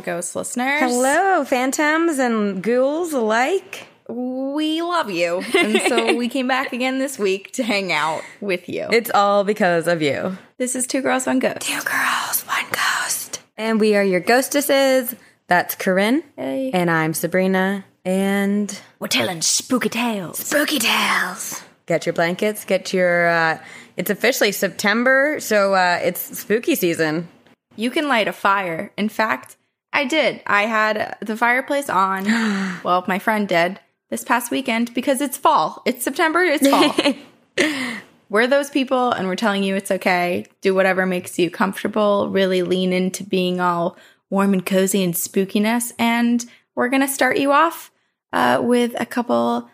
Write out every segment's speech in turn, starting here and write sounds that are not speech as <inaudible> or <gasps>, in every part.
Ghost listeners. Hello, phantoms and ghouls alike. We love you. And so <laughs> we came back again this week to hang out with you. It's all because of you. This is Two Girls One Ghost. Two girls, one ghost. And we are your ghostesses. That's Corinne. Hey. And I'm Sabrina. And We're telling spooky tales. spooky tales. Get your blankets, get your, uh, it's officially September, so uh, it's spooky season. You can light a fire. In fact, I did. I had the fireplace on. <gasps> well, my friend did this past weekend because it's fall. It's September, it's fall. <laughs> we're those people and we're telling you it's okay. Do whatever makes you comfortable. Really lean into being all warm and cozy and spookiness. And we're going to start you off uh, with a couple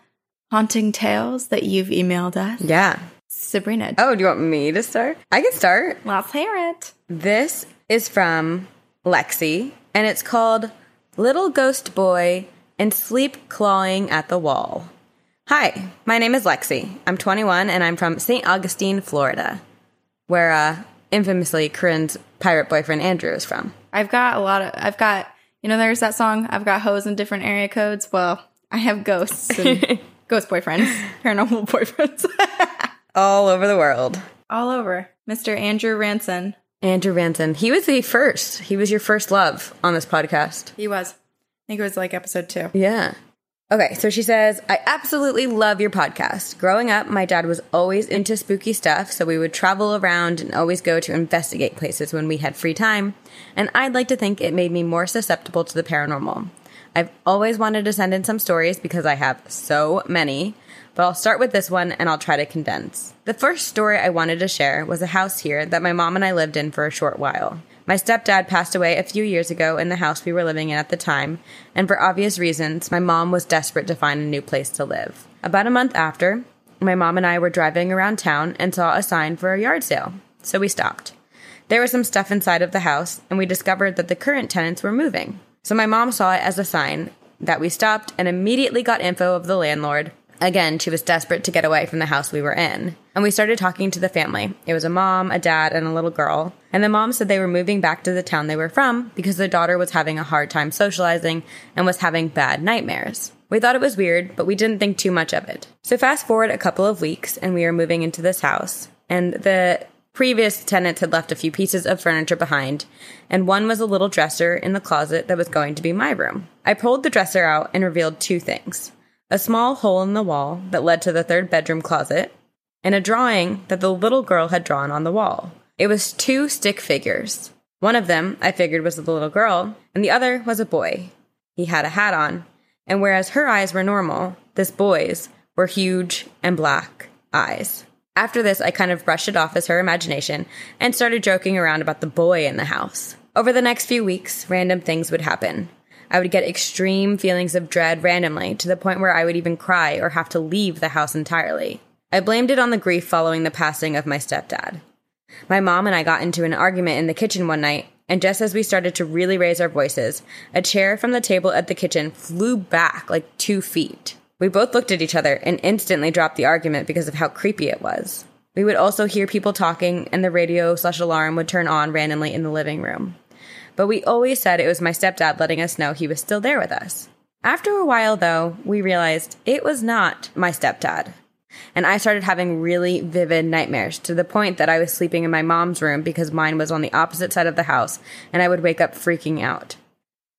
haunting tales that you've emailed us. Yeah. Sabrina, Oh, do you want me to start? I can start. let's hear it. This is from Lexi, and it's called Little Ghost Boy and Sleep Clawing at the Wall. Hi, my name is Lexi. I'm 21 and I'm from St. Augustine, Florida, where uh, infamously Corinne's pirate boyfriend Andrew is from. I've got a lot of, I've got, you know, there's that song, I've got hoes in different area codes. Well, I have ghosts and <laughs> ghost boyfriends, paranormal <laughs> boyfriends, <laughs> All over the world. all over. Mr. Andrew Ranson. Andrew Ranson, he was the first. He was your first love on this podcast. He was. I think it was like episode two. Yeah. Okay, so she says, I absolutely love your podcast. Growing up, my dad was always into spooky stuff, so we would travel around and always go to investigate places when we had free time. And I'd like to think it made me more susceptible to the paranormal. I've always wanted to send in some stories because I have so many, but I'll start with this one and I'll try to condense. The first story I wanted to share was a house here that my mom and I lived in for a short while. My stepdad passed away a few years ago in the house we were living in at the time, and for obvious reasons, my mom was desperate to find a new place to live. About a month after, my mom and I were driving around town and saw a sign for a yard sale, so we stopped. There was some stuff inside of the house, and we discovered that the current tenants were moving. So my mom saw it as a sign that we stopped and immediately got info of the landlord. Again, she was desperate to get away from the house we were in. And we started talking to the family. It was a mom, a dad, and a little girl. And the mom said they were moving back to the town they were from because their daughter was having a hard time socializing and was having bad nightmares. We thought it was weird, but we didn't think too much of it. So fast forward a couple of weeks and we are moving into this house. And the previous tenants had left a few pieces of furniture behind, and one was a little dresser in the closet that was going to be my room. I pulled the dresser out and revealed two things a small hole in the wall that led to the third bedroom closet, and a drawing that the little girl had drawn on the wall. It was two stick figures. One of them I figured was the little girl, and the other was a boy. He had a hat on, and whereas her eyes were normal, this boy's were huge and black eyes. After this, I kind of brushed it off as her imagination and started joking around about the boy in the house. Over the next few weeks, random things would happen. I would get extreme feelings of dread randomly to the point where I would even cry or have to leave the house entirely. I blamed it on the grief following the passing of my stepdad. My mom and I got into an argument in the kitchen one night, and just as we started to really raise our voices, a chair from the table at the kitchen flew back like two feet. We both looked at each other and instantly dropped the argument because of how creepy it was. We would also hear people talking, and the radio slash alarm would turn on randomly in the living room. But we always said it was my stepdad letting us know he was still there with us. After a while, though, we realized it was not my stepdad. And I started having really vivid nightmares to the point that I was sleeping in my mom's room because mine was on the opposite side of the house, and I would wake up freaking out.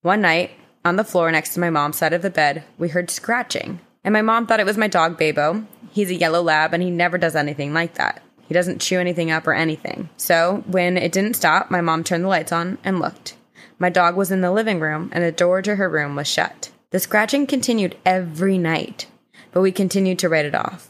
One night, on the floor next to my mom's side of the bed, we heard scratching. And my mom thought it was my dog, Babo. He's a yellow lab, and he never does anything like that. He doesn't chew anything up or anything. So, when it didn't stop, my mom turned the lights on and looked. My dog was in the living room, and the door to her room was shut. The scratching continued every night, but we continued to write it off.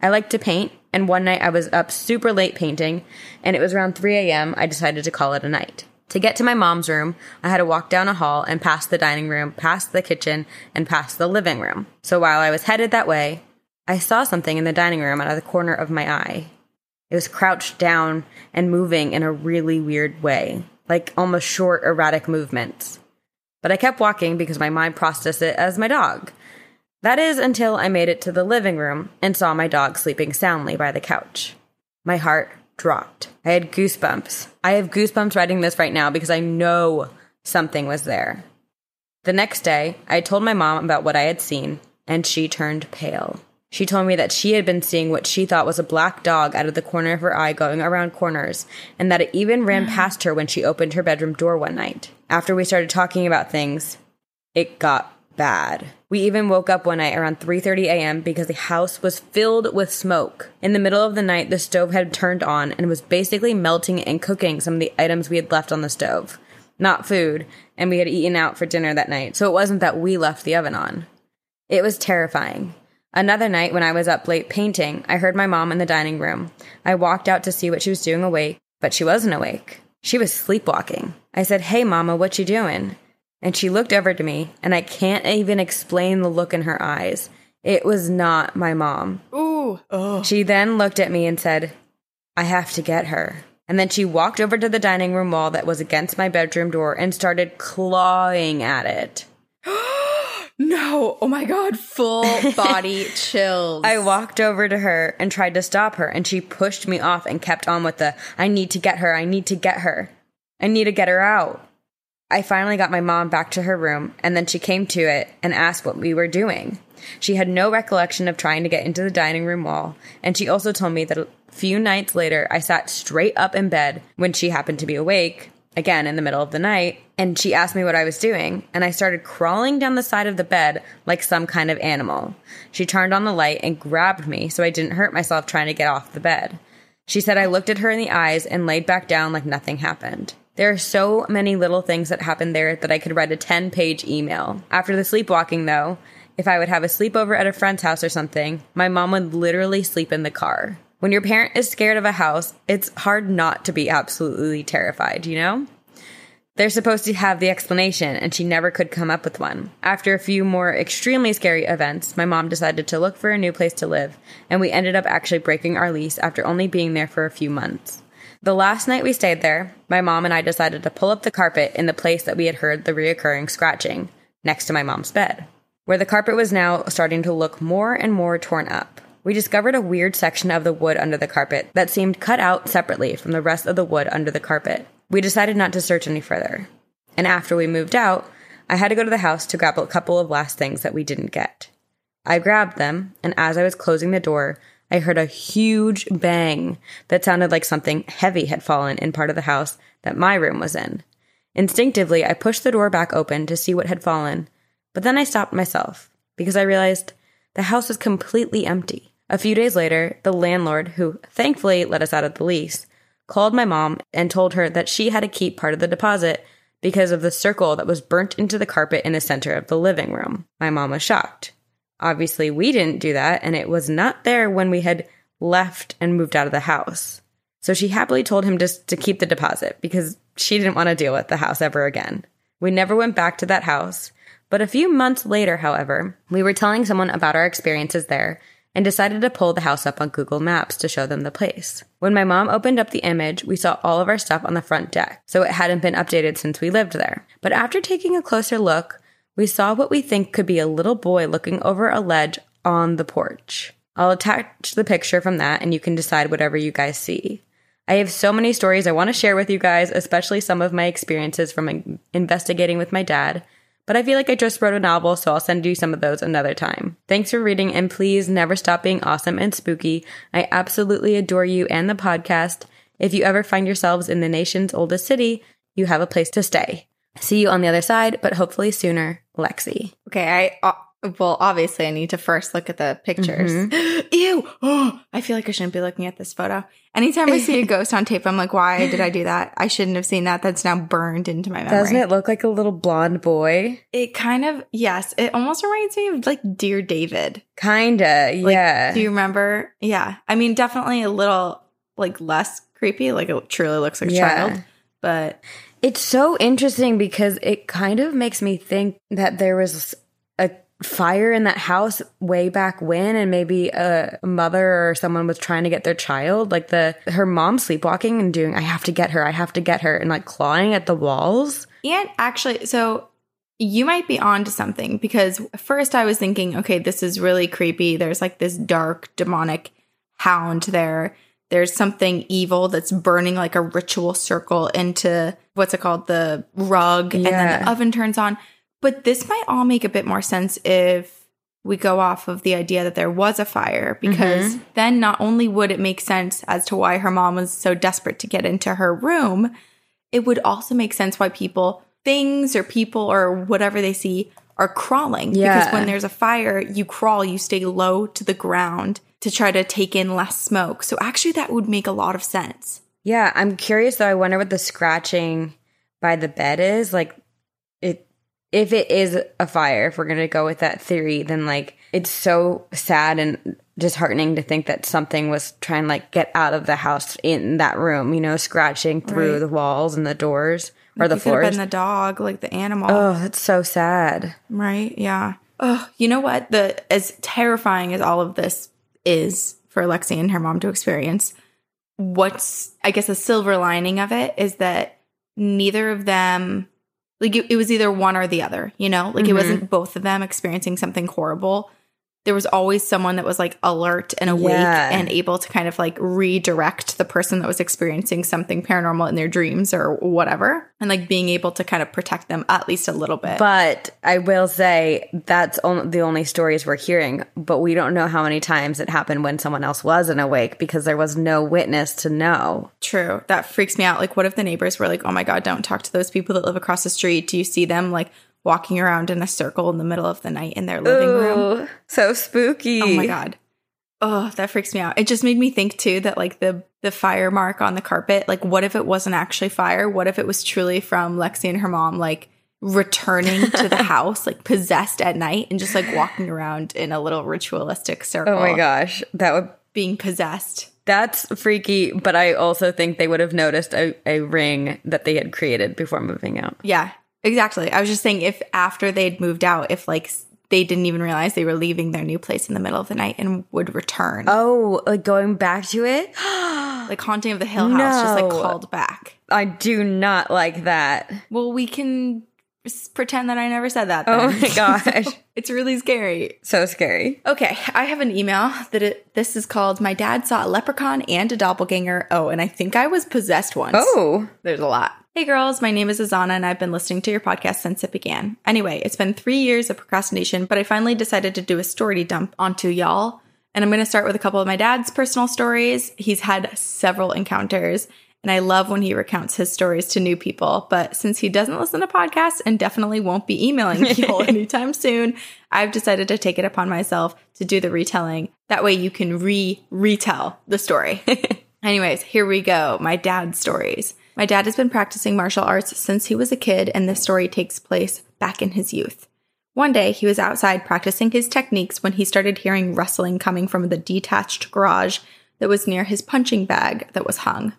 I liked to paint, and one night I was up super late painting, and it was around 3 a.m. I decided to call it a night. To get to my mom's room, I had to walk down a hall and past the dining room, past the kitchen, and past the living room. So while I was headed that way, I saw something in the dining room out of the corner of my eye. It was crouched down and moving in a really weird way, like almost short, erratic movements. But I kept walking because my mind processed it as my dog. That is until I made it to the living room and saw my dog sleeping soundly by the couch. My heart dropped. I had goosebumps. I have goosebumps writing this right now because I know something was there. The next day, I told my mom about what I had seen, and she turned pale. She told me that she had been seeing what she thought was a black dog out of the corner of her eye going around corners, and that it even ran hmm. past her when she opened her bedroom door one night. After we started talking about things, it got bad. We even woke up one night around 3:30 a.m. because the house was filled with smoke. In the middle of the night, the stove had turned on and was basically melting and cooking some of the items we had left on the stove. Not food, and we had eaten out for dinner that night, so it wasn't that we left the oven on. It was terrifying. Another night when I was up late painting, I heard my mom in the dining room. I walked out to see what she was doing awake, but she wasn't awake. She was sleepwalking. I said, "Hey mama, what you doing?" And she looked over to me, and I can't even explain the look in her eyes. It was not my mom. Ooh. Oh. She then looked at me and said, I have to get her. And then she walked over to the dining room wall that was against my bedroom door and started clawing at it. <gasps> <gasps> No. Oh my god. Full <laughs> body chills. I walked over to her and tried to stop her, and she pushed me off and kept on with the I need to get her, I need to get her, I need to get her out. I finally got my mom back to her room, and then she came to it and asked what we were doing. She had no recollection of trying to get into the dining room wall, and she also told me that a few nights later I sat straight up in bed when she happened to be awake, again in the middle of the night, and she asked me what I was doing, and I started crawling down the side of the bed like some kind of animal. She turned on the light and grabbed me so I didn't hurt myself trying to get off the bed. She said I looked at her in the eyes and laid back down like nothing happened. There are so many little things that happened there that I could write a 10 page email. After the sleepwalking, though, if I would have a sleepover at a friend's house or something, my mom would literally sleep in the car. When your parent is scared of a house, it's hard not to be absolutely terrified, you know? They're supposed to have the explanation, and she never could come up with one. After a few more extremely scary events, my mom decided to look for a new place to live, and we ended up actually breaking our lease after only being there for a few months. The last night we stayed there, my mom and I decided to pull up the carpet in the place that we had heard the reoccurring scratching, next to my mom's bed, where the carpet was now starting to look more and more torn up. We discovered a weird section of the wood under the carpet that seemed cut out separately from the rest of the wood under the carpet. We decided not to search any further. And after we moved out, I had to go to the house to grab a couple of last things that we didn't get. I grabbed them, and as I was closing the door, I heard a huge bang that sounded like something heavy had fallen in part of the house that my room was in. Instinctively, I pushed the door back open to see what had fallen, but then I stopped myself because I realized the house was completely empty. A few days later, the landlord, who thankfully let us out of the lease, called my mom and told her that she had to keep part of the deposit because of the circle that was burnt into the carpet in the center of the living room. My mom was shocked. Obviously, we didn't do that, and it was not there when we had left and moved out of the house. So she happily told him just to keep the deposit because she didn't want to deal with the house ever again. We never went back to that house. But a few months later, however, we were telling someone about our experiences there and decided to pull the house up on Google Maps to show them the place. When my mom opened up the image, we saw all of our stuff on the front deck, so it hadn't been updated since we lived there. But after taking a closer look, we saw what we think could be a little boy looking over a ledge on the porch. I'll attach the picture from that and you can decide whatever you guys see. I have so many stories I want to share with you guys, especially some of my experiences from investigating with my dad. But I feel like I just wrote a novel, so I'll send you some of those another time. Thanks for reading, and please never stop being awesome and spooky. I absolutely adore you and the podcast. If you ever find yourselves in the nation's oldest city, you have a place to stay. See you on the other side, but hopefully sooner, Lexi. Okay, I uh, well, obviously, I need to first look at the pictures. Mm-hmm. <gasps> Ew! Oh, I feel like I shouldn't be looking at this photo. Anytime I see a <laughs> ghost on tape, I'm like, why did I do that? I shouldn't have seen that. That's now burned into my memory. Doesn't it look like a little blonde boy? It kind of yes. It almost reminds me of like Dear David. Kinda, Like, yeah. Do you remember? Yeah. I mean, definitely a little like less creepy. Like it truly looks like a Yeah. child. But It's so interesting because it kind of makes me think that there was a fire in that house way back when and maybe a mother or someone was trying to get their child like the her mom sleepwalking and doing I have to get her I have to get her and like clawing at the walls And actually, so you might be onto something because first I was thinking, okay, this is really creepy. There's like this dark demonic hound there. there's something evil that's burning like a ritual circle into what's it called? The rug, and then the oven turns on. But this might all make a bit more sense if we go off of the idea that there was a fire, mm-hmm. because then not only would it make sense as to why her mom was so desperate to get into her room, it would also make sense why people, things or people or whatever they see are crawling. Yeah. Because when there's a fire, you crawl, you stay low to the ground to try to take in less smoke. So actually, that would make a lot of sense. Yeah, I'm curious though. I wonder what the scratching by the bed is. Like, it if it is a fire. If we're gonna go with that theory, then like it's so sad and disheartening to think that something was trying to like get out of the house in that room. You know, scratching through Right. the walls and the doors or the It could have been the dog, like the animal. oh, that's so sad. Right. Yeah. Oh, you know what? The as terrifying as all of this is for Lexi and her mom to experience, what's I guess a silver lining of it is that neither of them like it, it was either one or the other, you know? Like it Mhm. wasn't both of them experiencing something horrible. There was always someone that was like alert and awake Yeah. and able to kind of like redirect the person that was experiencing something paranormal in their dreams or whatever. And like being able to kind of protect them at least a little bit. But I will say that's on, the only stories we're hearing. But we don't know how many times it happened when someone else wasn't awake because there was no witness to know. True. That freaks me out. Like, what if the neighbors were like, oh my God, don't talk to those people that live across the street? Do you see them like walking around in a circle in the middle of the night in their living room? So spooky. Oh my God. Oh, that freaks me out. It just made me think too that like the the fire mark on the carpet, like what if it wasn't actually fire? What if it was truly from Lexi and her mom like returning to the <laughs> house, like possessed at night and just like walking around in a little ritualistic circle. Oh my gosh, that would Being possessed. that's freaky. But I also think they would have noticed a, a ring that they had created before moving out. Yeah, exactly. I was just saying if after they'd moved out, if like they didn't even realize they were leaving their new place in the middle of the night and would return. Oh, like going back to it? <gasps> like Haunting of the Hill House just like called back. I do not like that. Well, we can pretend that I never said that. Oh my <laughs> gosh. it's really scary. So scary. Okay, I have an email that it, this is called My Dad Saw a Leprechaun and a Doppelganger. Oh, and I think I was possessed once. Oh, There's a lot. Hey girls, my name is Azana and I've been listening to your podcast since it began. Anyway, it's been three years of procrastination, but I finally decided to do a story dump onto y'all. And I'm going to start with a couple of my dad's personal stories. He's had several encounters and I love when he recounts his stories to new people. But since he doesn't listen to podcasts and definitely won't be emailing <laughs> y'all <laughs> anytime soon, I've decided to take it upon myself to do the retelling. That way you can re retell the story. <laughs> Anyways, here we go. My dad's stories. My dad has been practicing martial arts since he was a kid, and this story takes place back in his youth. One day, he was outside practicing his techniques when he started hearing rustling coming from the detached garage that was near his punching bag that was hung.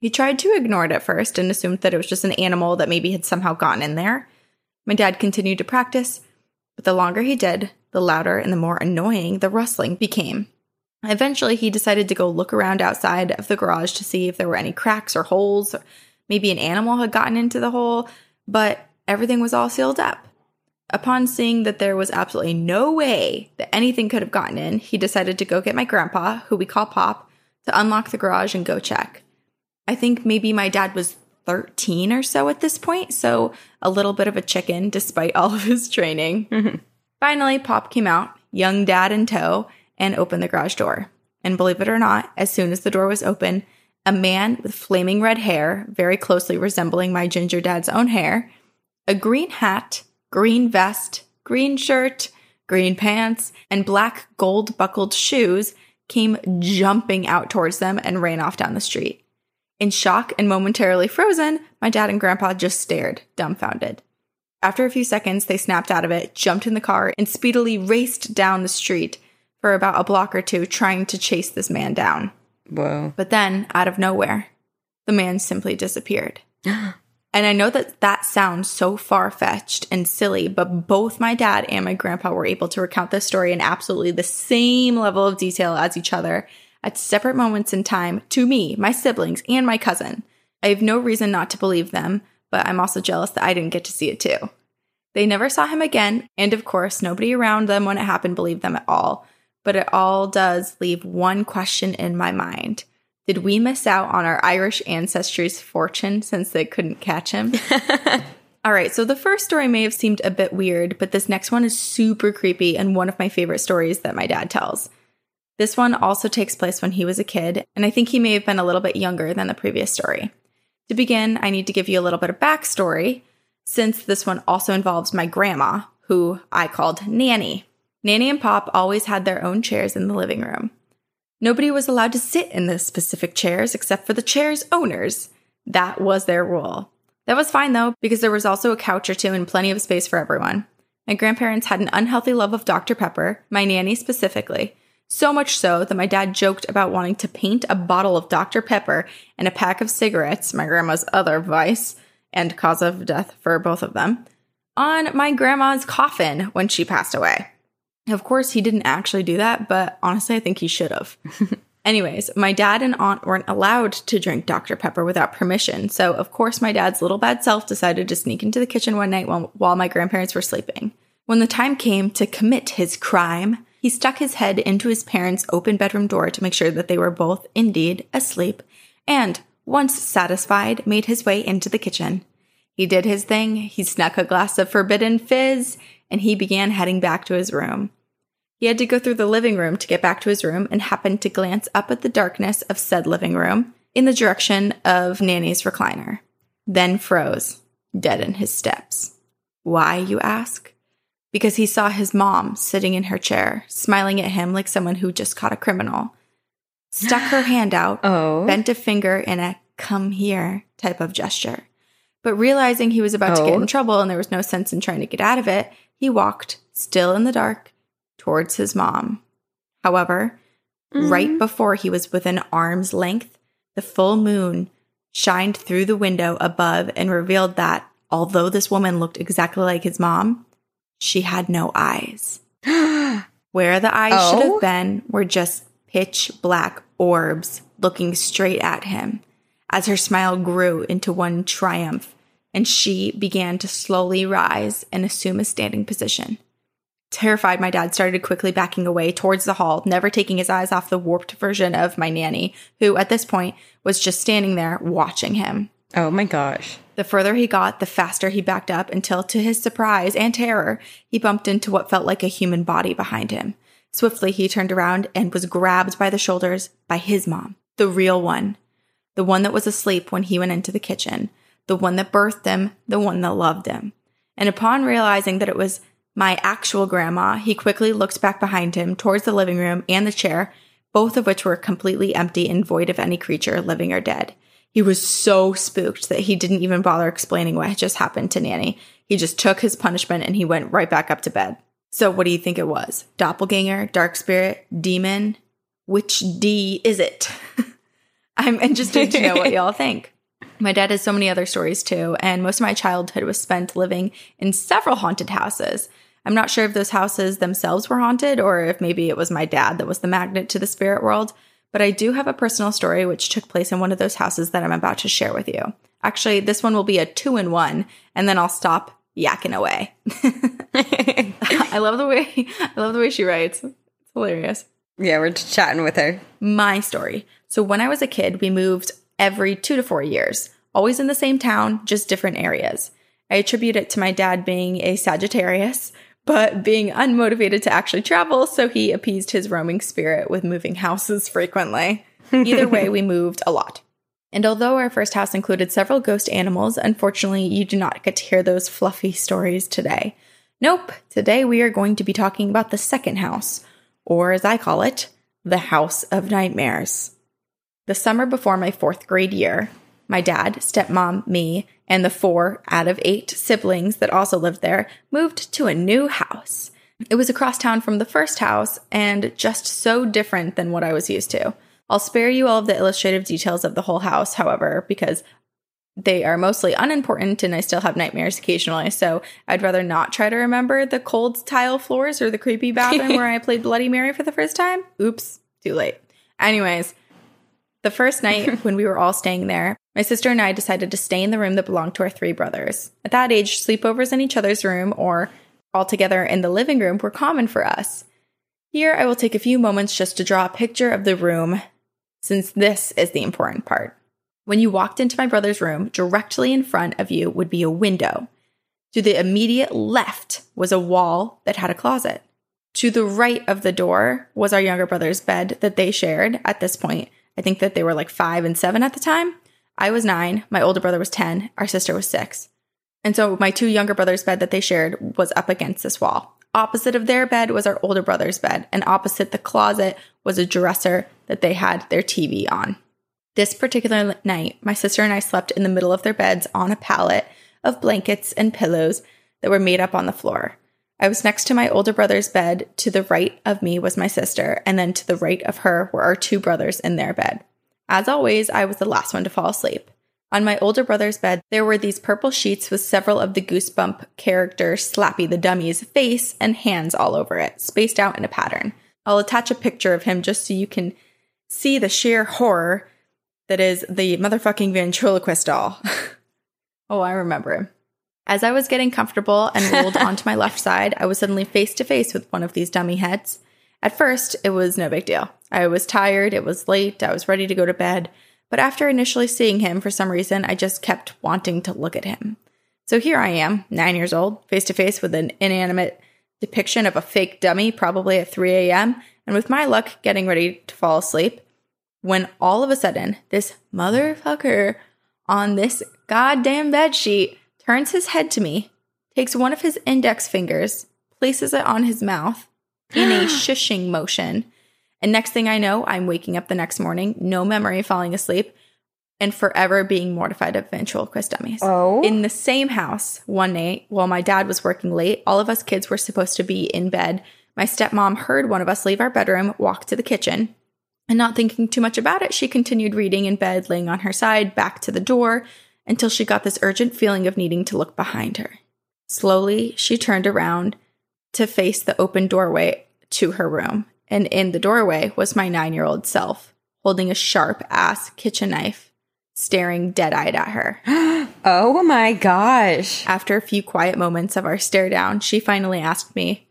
He tried to ignore it at first and assumed that it was just an animal that maybe had somehow gotten in there. My dad continued to practice, but the longer he did, the louder and the more annoying the rustling became. Eventually, he decided to go look around outside of the garage to see if there were any cracks or holes. Maybe an animal had gotten into the hole, but everything was all sealed up. Upon seeing that there was absolutely no way that anything could have gotten in, he decided to go get my grandpa, who we call Pop, to unlock the garage and go check. I think maybe my dad was 13 or so at this point, so a little bit of a chicken despite <laughs> all of his training. Mm-hmm. Finally, Pop came out, young dad in tow, and opened the garage door. And believe it or not, as soon as the door was open, a man with flaming red hair, very closely resembling my ginger dad's own hair, a green hat, green vest, green shirt, green pants, and black gold buckled shoes came jumping out towards them and ran off down the street. In shock and momentarily frozen, my dad and grandpa just stared, dumbfounded. After a few seconds, they snapped out of it, jumped in the car, and speedily raced down the street for about a block or two, trying to chase this man down. whoa. But then, out of nowhere, the man simply disappeared. <gasps> and I know that that sounds so far fetched and silly, but both my dad and my grandpa were able to recount this story in absolutely the same level of detail as each other at separate moments in time to me, my siblings, and my cousin. I have no reason not to believe them, but I'm also jealous that I didn't get to see it too. They never saw him again, and of course, nobody around them when it happened believed them at all. But it all does leave one question in my mind Did we miss out on our Irish ancestry's fortune since they couldn't catch him? <laughs> All right, so the first story may have seemed a bit weird, but this next one is super creepy and one of my favorite stories that my dad tells. This one also takes place when he was a kid, and I think he may have been a little bit younger than the previous story. To begin, I need to give you a little bit of backstory, since this one also involves my grandma, who I called Nanny. Nanny and Pop always had their own chairs in the living room. Nobody was allowed to sit in the specific chairs except for the chair's owners. That was their rule. That was fine though, because there was also a couch or two and plenty of space for everyone. My grandparents had an unhealthy love of Dr. Pepper, my nanny specifically, so much so that my dad joked about wanting to paint a bottle of Dr. Pepper and a pack of cigarettes, my grandma's other vice and cause of death for both of them, on my grandma's coffin when she passed away. Of course, he didn't actually do that, but honestly, I think he should have. <laughs> Anyways, my dad and aunt weren't allowed to drink Dr. Pepper without permission, so of course, my dad's little bad self decided to sneak into the kitchen one night while, while my grandparents were sleeping. When the time came to commit his crime, he stuck his head into his parents' open bedroom door to make sure that they were both indeed asleep, and, once satisfied, made his way into the kitchen. He did his thing, he snuck a glass of forbidden fizz, and he began heading back to his room. He had to go through the living room to get back to his room and happened to glance up at the darkness of said living room in the direction of Nanny's recliner. Then froze, dead in his steps. Why, you ask? because he saw his mom sitting in her chair, smiling at him like someone who just caught a criminal. Stuck her hand out, <gasps> Oh. bent a finger in a come here type of gesture. But realizing he was about to get Oh. in trouble and there was no sense in trying to get out of it, he walked, still in the dark, towards his mom. However, mm-hmm. right before he was within arm's length, the full moon shined through the window above and revealed that, although this woman looked exactly like his mom, she had no eyes. <gasps> Where the eyes should Oh? have been were just pitch black orbs looking straight at him as her smile grew into one triumph and she began to slowly rise and assume a standing position. Terrified, my dad started quickly backing away towards the hall, never taking his eyes off the warped version of my nanny, who at this point was just standing there watching him. Oh my gosh. The further he got, the faster he backed up until, to his surprise and terror, he bumped into what felt like a human body behind him. Swiftly, he turned around and was grabbed by the shoulders by his mom, the real one, the one that was asleep when he went into the kitchen, the one that birthed him, the one that loved him. And upon realizing that it was my actual grandma, he quickly looked back behind him towards the living room and the chair, both of which were completely empty and void of any creature, living or dead. He was so spooked that he didn't even bother explaining what had just happened to Nanny. He just took his punishment and he went right back up to bed. So, what do you think it was? Doppelganger, dark spirit, demon? Which D is it? <laughs> I'm interested to know what y'all think. My dad has so many other stories too, and most of my childhood was spent living in several haunted houses. I'm not sure if those houses themselves were haunted or if maybe it was my dad that was the magnet to the spirit world, but I do have a personal story which took place in one of those houses that I'm about to share with you. Actually, this one will be a two in one, and then I'll stop yakking away. <laughs> I love the way I love the way she writes. It's hilarious Yeah, we're just chatting with her. my story. So when I was a kid, we moved every two to four years, always in the same town, just different areas. I attribute it to my dad being a Sagittarius, but being unmotivated to actually travel, so he appeased his roaming spirit with moving houses <laughs> frequently. Either way, we moved a lot. And although our first house included several ghost animals, unfortunately, you do not get to hear those fluffy stories today. Nope, today we are going to be talking about the second house, or as I call it, the House of Nightmares. The summer before my fourth grade year, my dad, stepmom, me, and the four out of eight siblings that also lived there moved to a new house. It was across town from the first house and just so different than what I was used to. I'll spare you all of the illustrative details of the whole house, however, because they are mostly unimportant and I still have nightmares occasionally, so I'd rather not try to remember the cold tile floors or the creepy bathroom <laughs> where I played Bloody Mary for the first time. Oops, too late. Anyways, the first night <laughs> when we were all staying there, my sister and I decided to stay in the room that belonged to our three brothers. At that age, sleepovers in each other's room or all together in the living room were common for us. Here, I will take a few moments just to draw a picture of the room since this is the important part. When you walked into my brother's room, directly in front of you would be a window. To the immediate left was a wall that had a closet. To the right of the door was our younger brother's bed that they shared at this point. I think that they were like five and seven at the time. I was nine, my older brother was 10, our sister was six. And so my two younger brothers' bed that they shared was up against this wall. Opposite of their bed was our older brother's bed, and opposite the closet was a dresser that they had their TV on. This particular night, my sister and I slept in the middle of their beds on a pallet of blankets and pillows that were made up on the floor. I was next to my older brother's bed. To the right of me was my sister, and then to the right of her were our two brothers in their bed. As always, I was the last one to fall asleep. On my older brother's bed, there were these purple sheets with several of the Goosebump character Slappy the Dummy's face and hands all over it, spaced out in a pattern. I'll attach a picture of him just so you can see the sheer horror that is the motherfucking ventriloquist doll. <laughs> oh, I remember him. As I was getting comfortable and rolled <laughs> onto my left side, I was suddenly face to face with one of these dummy heads. At first, it was no big deal. I was tired, it was late, I was ready to go to bed, but after initially seeing him, for some reason, I just kept wanting to look at him. So here I am, nine years old, face to face with an inanimate depiction of a fake dummy, probably at 3 a.m., and with my luck, getting ready to fall asleep when all of a sudden this motherfucker on this goddamn bed sheet turns his head to me, takes one of his index fingers, places it on his mouth in a <gasps> shushing motion. And next thing I know, I'm waking up the next morning, no memory of falling asleep, and forever being mortified of ventriloquist dummies. Oh. In the same house one night, while my dad was working late, all of us kids were supposed to be in bed. My stepmom heard one of us leave our bedroom, walk to the kitchen, and not thinking too much about it, she continued reading in bed, laying on her side, back to the door, until she got this urgent feeling of needing to look behind her. Slowly, she turned around to face the open doorway to her room, and in the doorway was my nine year old self, holding a sharp ass kitchen knife, staring dead eyed at her. <gasps> oh my gosh. After a few quiet moments of our stare down, she finally asked me,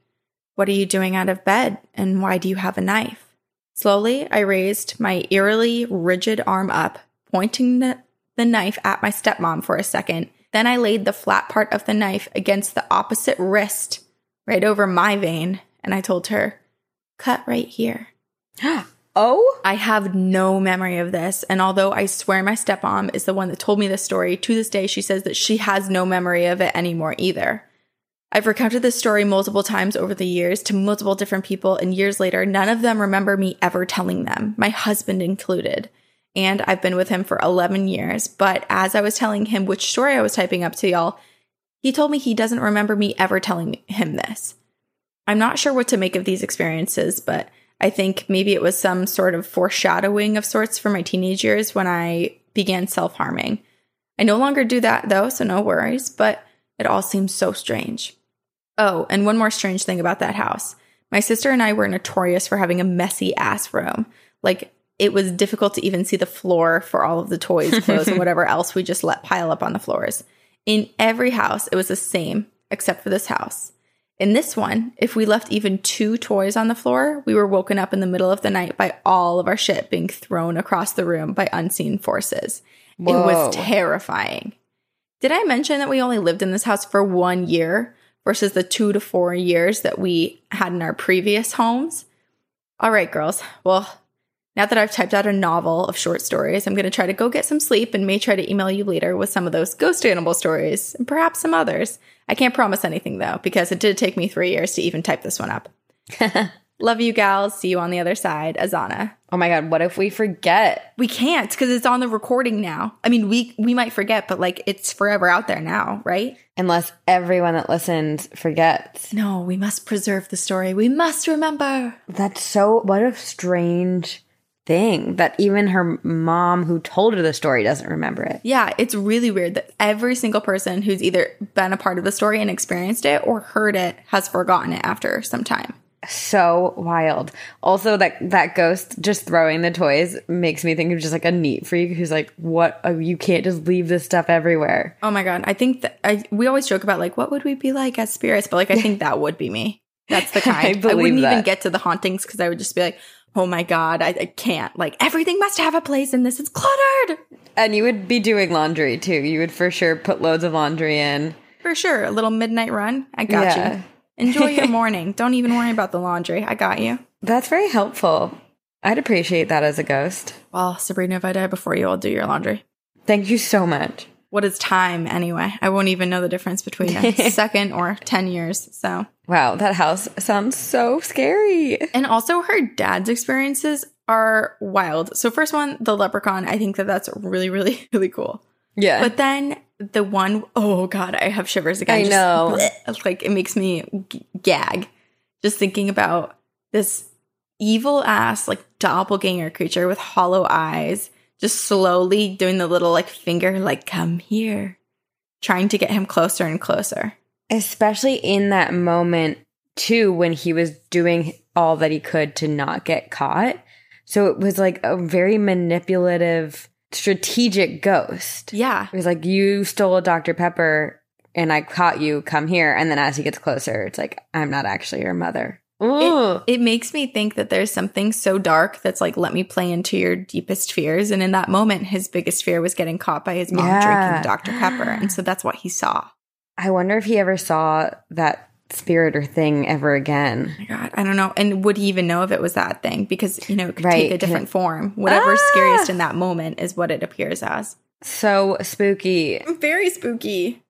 What are you doing out of bed, and why do you have a knife? Slowly, I raised my eerily rigid arm up, pointing the, the knife at my stepmom for a second. Then I laid the flat part of the knife against the opposite wrist, right over my vein, and I told her, Cut right here. <gasps> oh? I have no memory of this. And although I swear my stepmom is the one that told me this story, to this day she says that she has no memory of it anymore either. I've recounted this story multiple times over the years to multiple different people, and years later, none of them remember me ever telling them, my husband included. And I've been with him for 11 years. But as I was telling him which story I was typing up to y'all, he told me he doesn't remember me ever telling him this. I'm not sure what to make of these experiences, but I think maybe it was some sort of foreshadowing of sorts for my teenage years when I began self harming. I no longer do that though, so no worries, but it all seems so strange. Oh, and one more strange thing about that house. My sister and I were notorious for having a messy ass room. Like, it was difficult to even see the floor for all of the toys, <laughs> clothes, and whatever else we just let pile up on the floors. In every house, it was the same, except for this house. In this one, if we left even two toys on the floor, we were woken up in the middle of the night by all of our shit being thrown across the room by unseen forces. Whoa. It was terrifying. Did I mention that we only lived in this house for one year? versus the two to four years that we had in our previous homes. All right, girls. Well, now that I've typed out a novel of short stories, I'm going to try to go get some sleep and may try to email you later with some of those ghost animal stories and perhaps some others. I can't promise anything though, because it did take me three years to even type this one up. <laughs> Love you, gals. See you on the other side. Azana. Oh my god, what if we forget? We can't because it's on the recording now. I mean, we we might forget, but like it's forever out there now, right? Unless everyone that listens forgets. No, we must preserve the story. We must remember. That's so what a strange thing that even her mom who told her the story doesn't remember it. Yeah, it's really weird that every single person who's either been a part of the story and experienced it or heard it has forgotten it after some time so wild. Also, that that ghost just throwing the toys makes me think of just like a neat freak who's like, "What? Oh, you can't just leave this stuff everywhere." Oh my god! I think that I we always joke about like, what would we be like as spirits? But like, I <laughs> think that would be me. That's the kind. I, I wouldn't that. even get to the hauntings because I would just be like, oh my God, I, I can't. Like, everything must have a place in this. It's cluttered. And you would be doing laundry too. You would for sure put loads of laundry in. For sure. A little midnight run. I got Yeah. you. Enjoy your <laughs> morning. Don't even worry about the laundry. I got you. That's very helpful. I'd appreciate that as a ghost. Well, Sabrina, if I die before you, I'll do your laundry. Thank you so much. What is time anyway? I won't even know the difference between a <laughs> second or 10 years. So, Wow, that house sounds so scary. and also her dad's experiences are wild. So, first one, the leprechaun, I think that that's really, really, <laughs> really cool. Yeah. But then the one, oh God, I have shivers again. I Just know. bleh, like it makes me g- gag just thinking about this evil ass, like doppelganger creature with hollow eyes, just slowly doing the little like finger, like, come here, trying to get him closer and closer. Especially in that moment, too, when he was doing all that he could to not get caught. So it was like a very manipulative, strategic ghost. Yeah. It was like, you stole a Dr. Pepper and I caught you, come here. And then as he gets closer, it's like, I'm not actually your mother. Ooh. It makes me think that there's something so dark that's like, let me play into your deepest fears. And in that moment, his biggest fear was getting caught by his mom Yeah. drinking Dr. Pepper. And so that's what he saw. I wonder if he ever saw that spirit or thing ever again. Oh my God, I don't know. And would he even know if it was that thing? Because, you know, it could Right. take a different form. Whatever's Ah! scariest in that moment is what it appears as. So spooky. Very spooky.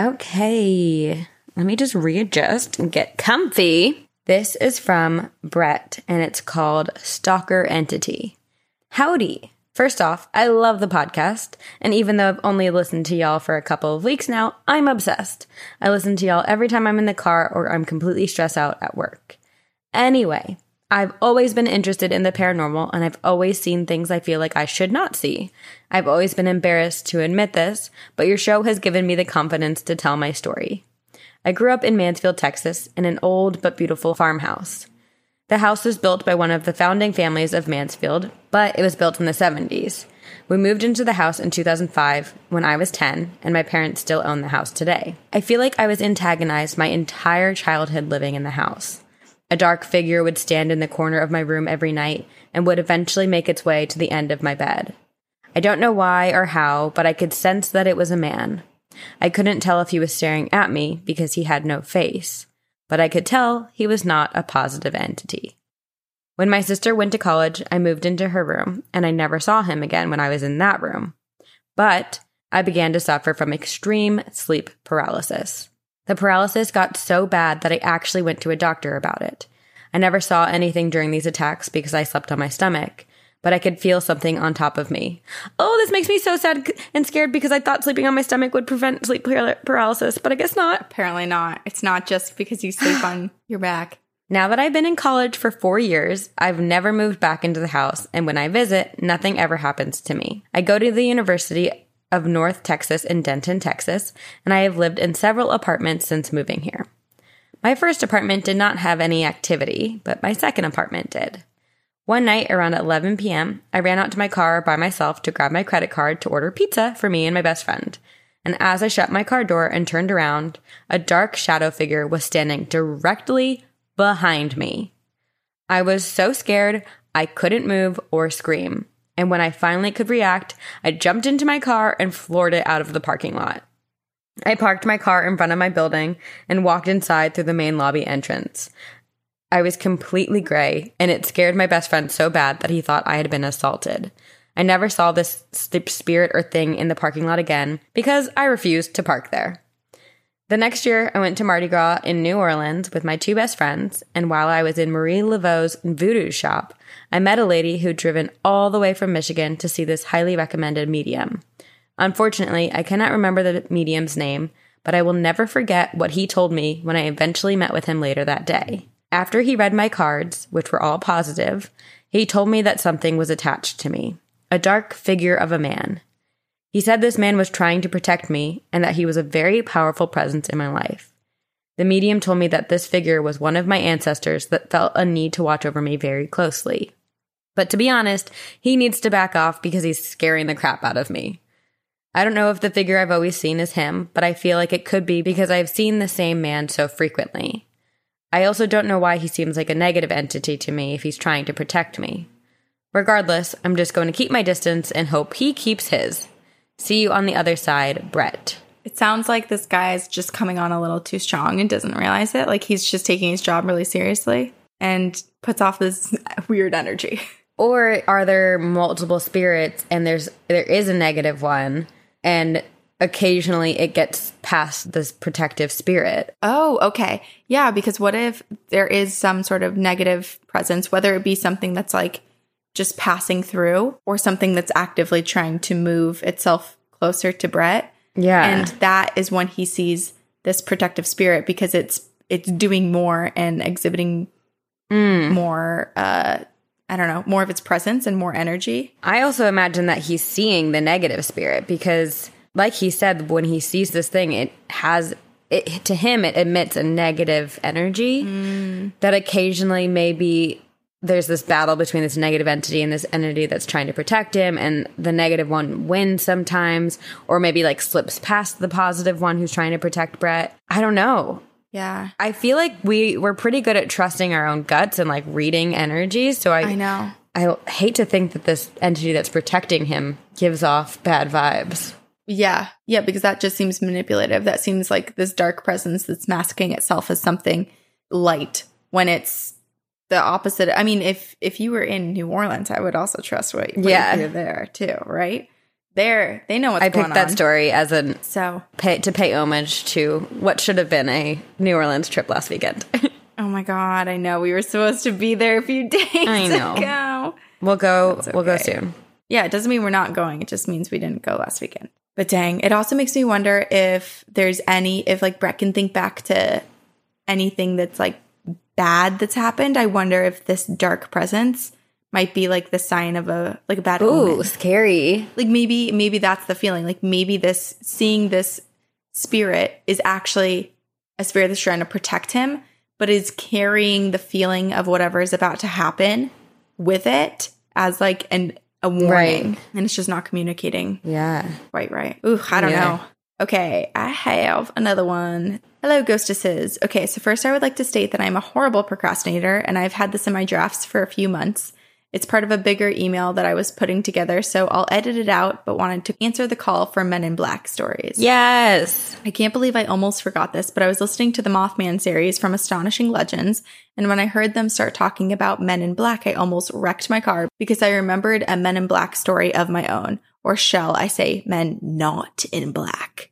Okay. Let me just readjust and get comfy. This is from Brett and it's called Stalker Entity. Howdy. First off, I love the podcast, and even though I've only listened to y'all for a couple of weeks now, I'm obsessed. I listen to y'all every time I'm in the car or I'm completely stressed out at work. Anyway, I've always been interested in the paranormal and I've always seen things I feel like I should not see. I've always been embarrassed to admit this, but your show has given me the confidence to tell my story. I grew up in Mansfield, Texas, in an old but beautiful farmhouse. The house was built by one of the founding families of Mansfield, but it was built in the 70s. We moved into the house in 2005 when I was 10, and my parents still own the house today. I feel like I was antagonized my entire childhood living in the house. A dark figure would stand in the corner of my room every night and would eventually make its way to the end of my bed. I don't know why or how, but I could sense that it was a man. I couldn't tell if he was staring at me because he had no face, but I could tell he was not a positive entity. When my sister went to college, I moved into her room, and I never saw him again when I was in that room. But I began to suffer from extreme sleep paralysis. The paralysis got so bad that I actually went to a doctor about it. I never saw anything during these attacks because I slept on my stomach, but I could feel something on top of me. Oh, this makes me so sad and scared because I thought sleeping on my stomach would prevent sleep paralysis, but I guess not. Apparently not. It's not just because you sleep <gasps> on your back. Now that I've been in college for four years, I've never moved back into the house, and when I visit, nothing ever happens to me. I go to the University of North Texas in Denton, Texas, and I have lived in several apartments since moving here. My first apartment did not have any activity, but my second apartment did. One night around 11 p.m., I ran out to my car by myself to grab my credit card to order pizza for me and my best friend. And as I shut my car door and turned around, a dark shadow figure was standing directly behind me. I was so scared I couldn't move or scream. And when I finally could react, I jumped into my car and floored it out of the parking lot. I parked my car in front of my building and walked inside through the main lobby entrance. I was completely gray, and it scared my best friend so bad that he thought I had been assaulted. I never saw this spirit or thing in the parking lot again because I refused to park there. The next year, I went to Mardi Gras in New Orleans with my two best friends, and while I was in Marie Laveau's voodoo shop, I met a lady who'd driven all the way from Michigan to see this highly recommended medium. Unfortunately, I cannot remember the medium's name, but I will never forget what he told me when I eventually met with him later that day. After he read my cards, which were all positive, he told me that something was attached to me a dark figure of a man. He said this man was trying to protect me and that he was a very powerful presence in my life. The medium told me that this figure was one of my ancestors that felt a need to watch over me very closely. But to be honest, he needs to back off because he's scaring the crap out of me. I don't know if the figure I've always seen is him, but I feel like it could be because I've seen the same man so frequently. I also don't know why he seems like a negative entity to me if he's trying to protect me. Regardless, I'm just going to keep my distance and hope he keeps his. See you on the other side, Brett. It sounds like this guy is just coming on a little too strong and doesn't realize it. Like he's just taking his job really seriously and puts off this <laughs> weird energy. Or are there multiple spirits and there's there is a negative one and occasionally it gets past this protective spirit. Oh, okay. Yeah, because what if there is some sort of negative presence, whether it be something that's like just passing through or something that's actively trying to move itself closer to Brett? Yeah. And that is when he sees this protective spirit because it's it's doing more and exhibiting more uh I don't know, more of its presence and more energy. I also imagine that he's seeing the negative spirit because, like he said, when he sees this thing, it has it to him. It emits a negative energy mm. that occasionally maybe there's this battle between this negative entity and this entity that's trying to protect him, and the negative one wins sometimes, or maybe like slips past the positive one who's trying to protect Brett. I don't know. Yeah. I feel like we we're pretty good at trusting our own guts and like reading energies. So I I know. I hate to think that this entity that's protecting him gives off bad vibes. Yeah. Yeah, because that just seems manipulative. That seems like this dark presence that's masking itself as something light when it's the opposite. I mean, if if you were in New Orleans, I would also trust what, what Yeah. you hear there too, right? There, they know what's going on. I picked that on. story as an So, pay, to pay homage to what should have been a New Orleans trip last weekend. <laughs> oh my god, I know we were supposed to be there a few <laughs> days I know. ago. we'll go. That's We'll go soon. Yeah, it doesn't mean we're not going. It just means we didn't go last weekend. But dang, it also makes me wonder if there's any, if like Brett can think back to anything that's like bad that's happened. I wonder if this dark presence might be like the sign of a like a bad Ooh, omen. scary. Like maybe maybe that's the feeling. Like maybe this seeing this spirit is actually a spirit that's trying to protect him, but is carrying the feeling of whatever is about to happen with it as like an a warning, Right. and it's just not communicating Yeah. quite right. Ooh, I don't Yeah. know. Okay, I have another one. Hello, ghostesses. Okay, so first I would like to state that I'm a horrible procrastinator and I've had this in my drafts for a few months. It's part of a bigger email that I was putting together, so I'll edit it out, but wanted to answer the call for Men in Black stories. Yes. I can't believe I almost forgot this, but I was listening to the Mothman series from Astonishing Legends, and when I heard them start talking about Men in Black, I almost wrecked my car because I remembered a Men in Black story of my own, or shall I say, Men Not in Black.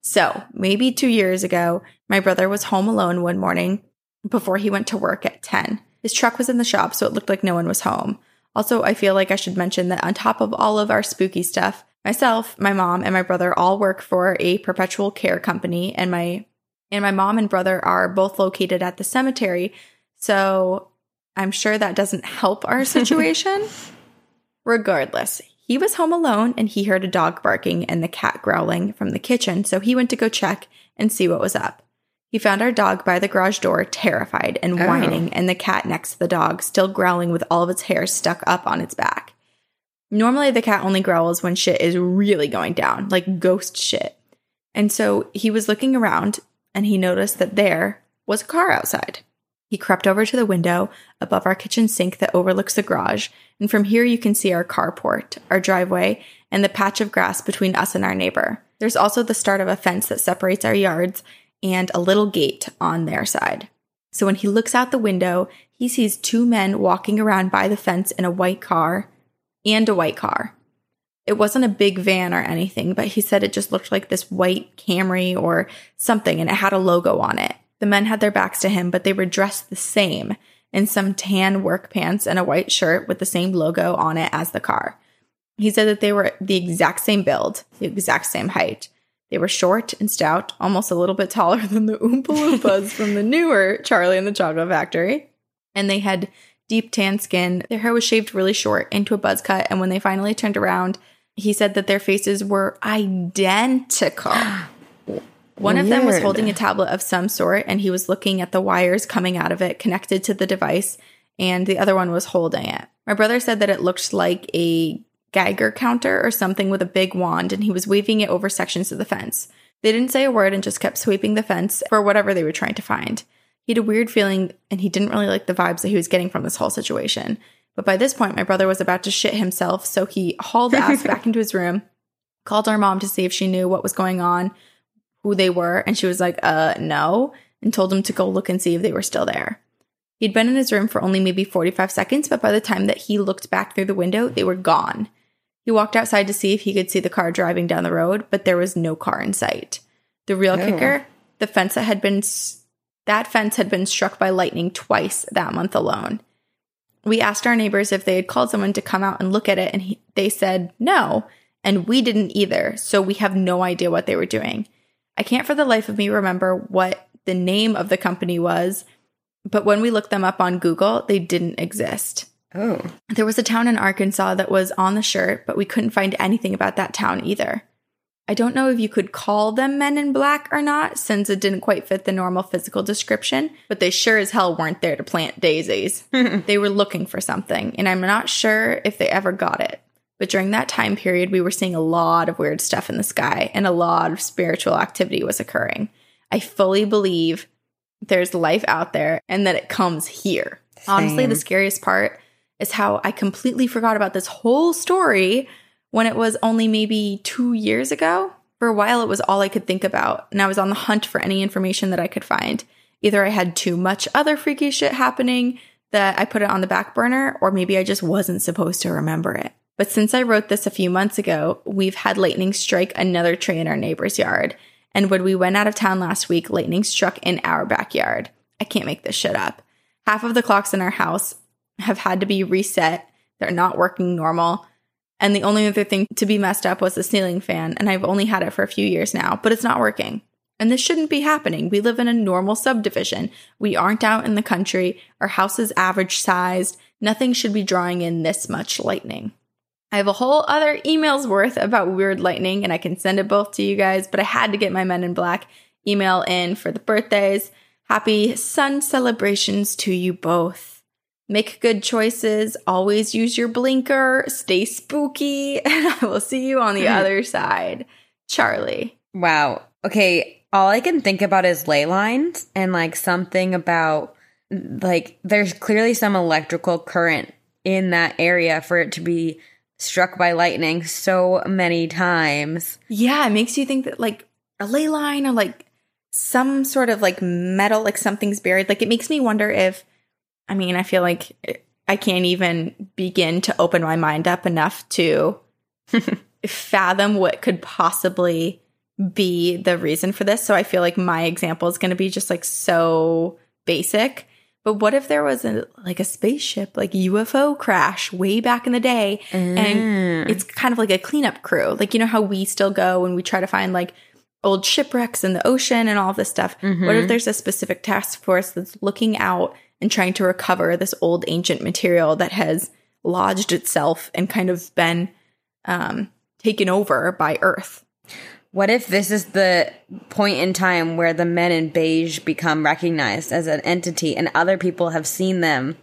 So, maybe two years ago, my brother was home alone one morning before he went to work at 10. His truck was in the shop, so it looked like no one was home. Also, I feel like I should mention that on top of all of our spooky stuff, myself, my mom, and my brother all work for a perpetual care company, and my and my mom and brother are both located at the cemetery. So I'm sure that doesn't help our <laughs> situation. Regardless, he was home alone and he heard a dog barking and the cat growling from the kitchen, so he went to go check and see what was up. He found our dog by the garage door, terrified and Oh. whining, and the cat next to the dog, still growling with all of its hair stuck up on its back. Normally, the cat only growls when shit is really going down, like ghost shit. And so he was looking around and he noticed that there was a car outside. He crept over to the window above our kitchen sink that overlooks the garage, and from here you can see our carport, our driveway, and the patch of grass between us and our neighbor. There's also the start of a fence that separates our yards and a little gate on their side. So when he looks out the window, he sees two men walking around by the fence in a white car and a white car. It wasn't a big van or anything, but he said it just looked like this white Camry or something and it had a logo on it. The men had their backs to him, but they were dressed the same in some tan work pants and a white shirt with the same logo on it as the car. He said that they were the exact same build, the exact same height. They were short and stout, almost a little bit taller <laughs> than the Oompa Loompas from the newer Charlie and the Chocolate Factory. And they had deep tan skin. Their hair was shaved really short into a buzz cut. And when they finally turned around, he said that their faces were identical. <gasps> One of them was holding a tablet of some sort, and he was looking at the wires coming out of it connected to the device, and the other one was holding it. My brother said that it looked like a Geiger counter or something with a big wand, and he was waving it over sections of the fence. They didn't say a word and just kept sweeping the fence for whatever they were trying to find. He had a weird feeling and he didn't really like the vibes that he was getting from this whole situation. But by this point, my brother was about to shit himself, so he hauled ass <laughs> back into his room, called our mom to see if she knew what was going on, who they were, and she was like, uh, no, and told him to go look and see if they were still there. He'd been in his room for only maybe 45 seconds, but by the time that he looked back through the window, they were gone. He walked outside to see if he could see the car driving down the road, but there was no car in sight. The real Oh. kicker, the fence that had been that fence had been struck by lightning twice that month alone. We asked our neighbors if they had called someone to come out and look at it, and he, they said no, and we didn't either. So we have no idea what they were doing. I can't for the life of me remember what the name of the company was, but when we looked them up on Google, they didn't exist. Oh. There was a town in Arkansas that was on the shirt, but we couldn't find anything about that town either. I don't know if you could call them men in black or not, since it didn't quite fit the normal physical description, but they sure as hell weren't there to plant daisies. <laughs> they were looking for something, and I'm not sure if they ever got it. But during that time period, we were seeing a lot of weird stuff in the sky, and a lot of spiritual activity was occurring. I fully believe there's life out there and that it comes here. Honestly, the scariest part is how I completely forgot about this whole story when it was only maybe two years ago. For a while, it was all I could think about, and I was on the hunt for any information that I could find. Either I had too much other freaky shit happening that I put it on the back burner, or maybe I just wasn't supposed to remember it. But since I wrote this a few months ago, we've had lightning strike another tree in our neighbor's yard. And when we went out of town last week, lightning struck in our backyard. I can't make this shit up. Half of the clocks in our house have had to be reset. They're not working normal. And the only other thing to be messed up was the ceiling fan. And I've only had it for a few years now, but it's not working. And this shouldn't be happening. We live in a normal subdivision. We aren't out in the country. Our house is average sized. Nothing should be drawing in this much lightning. I have a whole other emails worth about weird lightning, and I can send it both to you guys, but I had to get my Men in Black email in for the birthdays. Happy sun celebrations to you both. Make good choices, always use your blinker, stay spooky, <laughs> and I will see you on the hmm. other side. Charlie. Wow. Okay. All I can think about is ley lines and like something about like there's clearly some electrical current in that area for it to be struck by lightning so many times. Yeah, it makes you think that like a ley line or like some sort of like metal, like something's buried. Like it makes me wonder if, I mean, I feel like I can't even begin to open my mind up enough to <laughs> fathom what could possibly be the reason for this. So I feel like my example is going to be just like so basic. But what if there was a like a spaceship, like UFO crash way back in the day, and mm. it's kind of like a cleanup crew. Like you know how we still go and we try to find like old shipwrecks in the ocean and all of this stuff. What if there's a specific task force that's looking out and trying to recover this old ancient material that has lodged itself and kind of been um, taken over by Earth? What if this is the point in time where the men in beige become recognized as an entity and other people have seen them?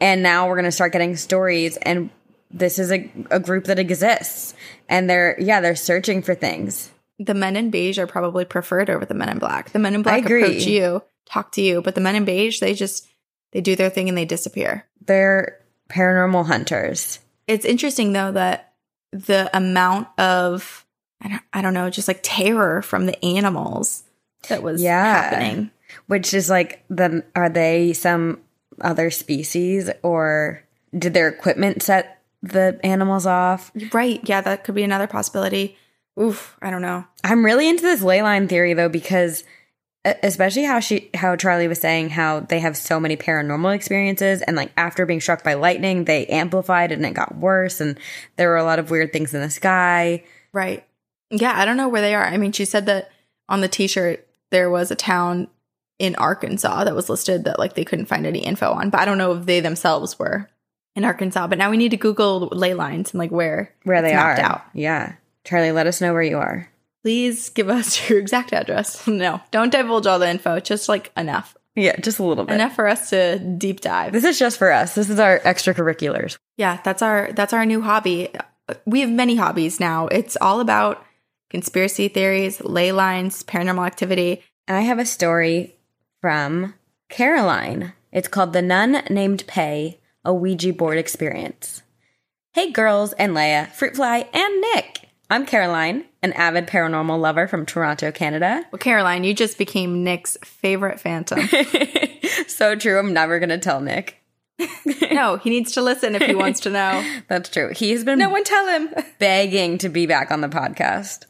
And now we're going to start getting stories and this is a, a group that exists and they're, yeah, they're searching for things. The men in beige are probably preferred over the men in black. The men in black approach you, talk to you, but the men in beige, they just they do their thing and they disappear. They're paranormal hunters. It's interesting though that the amount of I don't, I don't know, just like terror from the animals that was Yeah. happening. Which is like the are they some other species or did their equipment set the animals off? Right. Yeah, that could be another possibility. Oof, I don't know. I'm really into this ley line theory though because especially how she how Charlie was saying how they have so many paranormal experiences and like after being struck by lightning they amplified and it got worse and there were a lot of weird things in the sky. Right. Yeah, I don't know where they are. I mean, she said that on the t-shirt there was a town in Arkansas that was listed that like they couldn't find any info on, but I don't know if they themselves were in Arkansas. But now we need to Google ley lines and like where Where they are. out. Yeah. Charlie, let us know where you are. Please give us <laughs> your exact address. <laughs> No, don't divulge all the info. Just like enough, Yeah, just a little bit. enough for us to deep dive. This is just for us. This is our extracurriculars. Yeah, that's our that's our new hobby. We have many hobbies now. It's all about conspiracy theories, ley lines, paranormal activity. And I have a story from Caroline. It's called The Nun Named Pey, a Ouija board experience. Hey, girls and Leia, Fruitfly, and Nick. I'm Caroline, an avid paranormal lover from Toronto, Canada. Well, Caroline, you just became Nick's favorite phantom. <laughs> so true. I'm never going to tell Nick. <laughs> no, he needs to listen if he wants to know. <laughs> That's true. He's been no one tell him begging to be back on the podcast.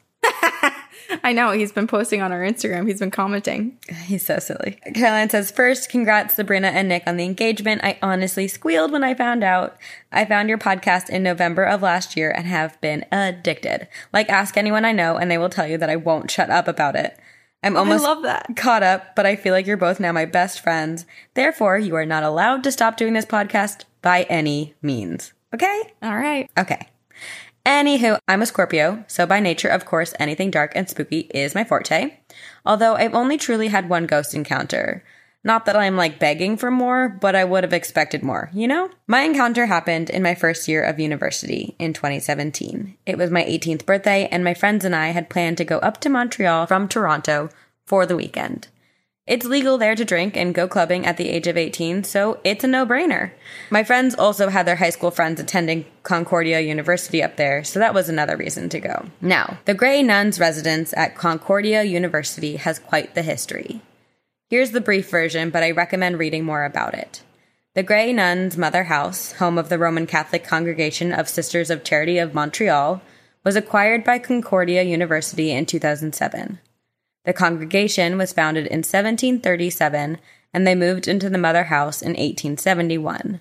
<laughs> I know. He's been posting on our Instagram. He's been commenting. He's so silly. Caroline says, First, congrats Sabrina and Nick on the engagement. I honestly squealed when I found out. I found your podcast in November of last year and have been addicted. Like, ask anyone I know, and they will tell you that I won't shut up about it. I'm almost I love that. caught up, but I feel like you're both now my best friends. Therefore, you are not allowed to stop doing this podcast by any means. Okay? All right. Okay. Anywho, I'm a Scorpio, so by nature, of course, anything dark and spooky is my forte. Although I've only truly had one ghost encounter. Not that I'm like begging for more, but I would have expected more, you know? My encounter happened in my first year of university in 2017. It was my 18th birthday, and my friends and I had planned to go up to Montreal from Toronto for the weekend. It's legal there to drink and go clubbing at the age of 18, so it's a no brainer. My friends also had their high school friends attending Concordia University up there, so that was another reason to go. Now, the Grey Nuns residence at Concordia University has quite the history. Here's the brief version, but I recommend reading more about it. The Grey Nuns' mother house, home of the Roman Catholic Congregation of Sisters of Charity of Montreal, was acquired by Concordia University in 2007. The congregation was founded in 1737 and they moved into the mother house in 1871.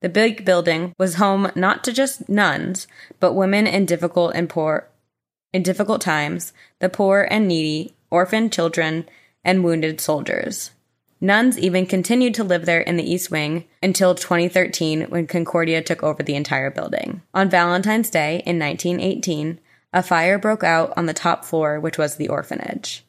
The big building was home not to just nuns, but women in difficult and poor in difficult times, the poor and needy, orphaned children, and wounded soldiers. Nuns even continued to live there in the East Wing until 2013 when Concordia took over the entire building. On Valentine's Day in 1918, a fire broke out on the top floor, which was the orphanage.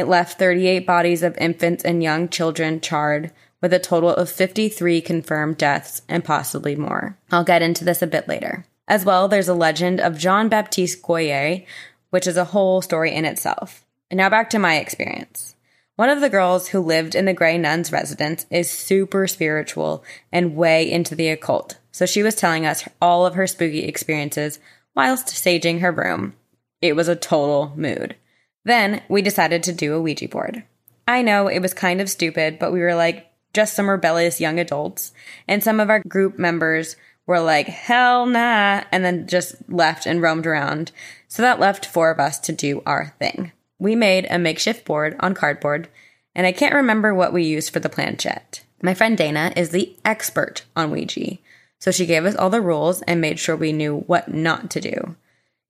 It left 38 bodies of infants and young children charred, with a total of 53 confirmed deaths and possibly more. I'll get into this a bit later. As well, there's a legend of Jean Baptiste Goyer, which is a whole story in itself. And now back to my experience. One of the girls who lived in the Grey Nuns residence is super spiritual and way into the occult. So she was telling us all of her spooky experiences whilst saging her room. It was a total mood. Then we decided to do a Ouija board. I know it was kind of stupid, but we were like just some rebellious young adults. And some of our group members were like, hell nah, and then just left and roamed around. So that left four of us to do our thing. We made a makeshift board on cardboard, and I can't remember what we used for the planchette. My friend Dana is the expert on Ouija, so she gave us all the rules and made sure we knew what not to do.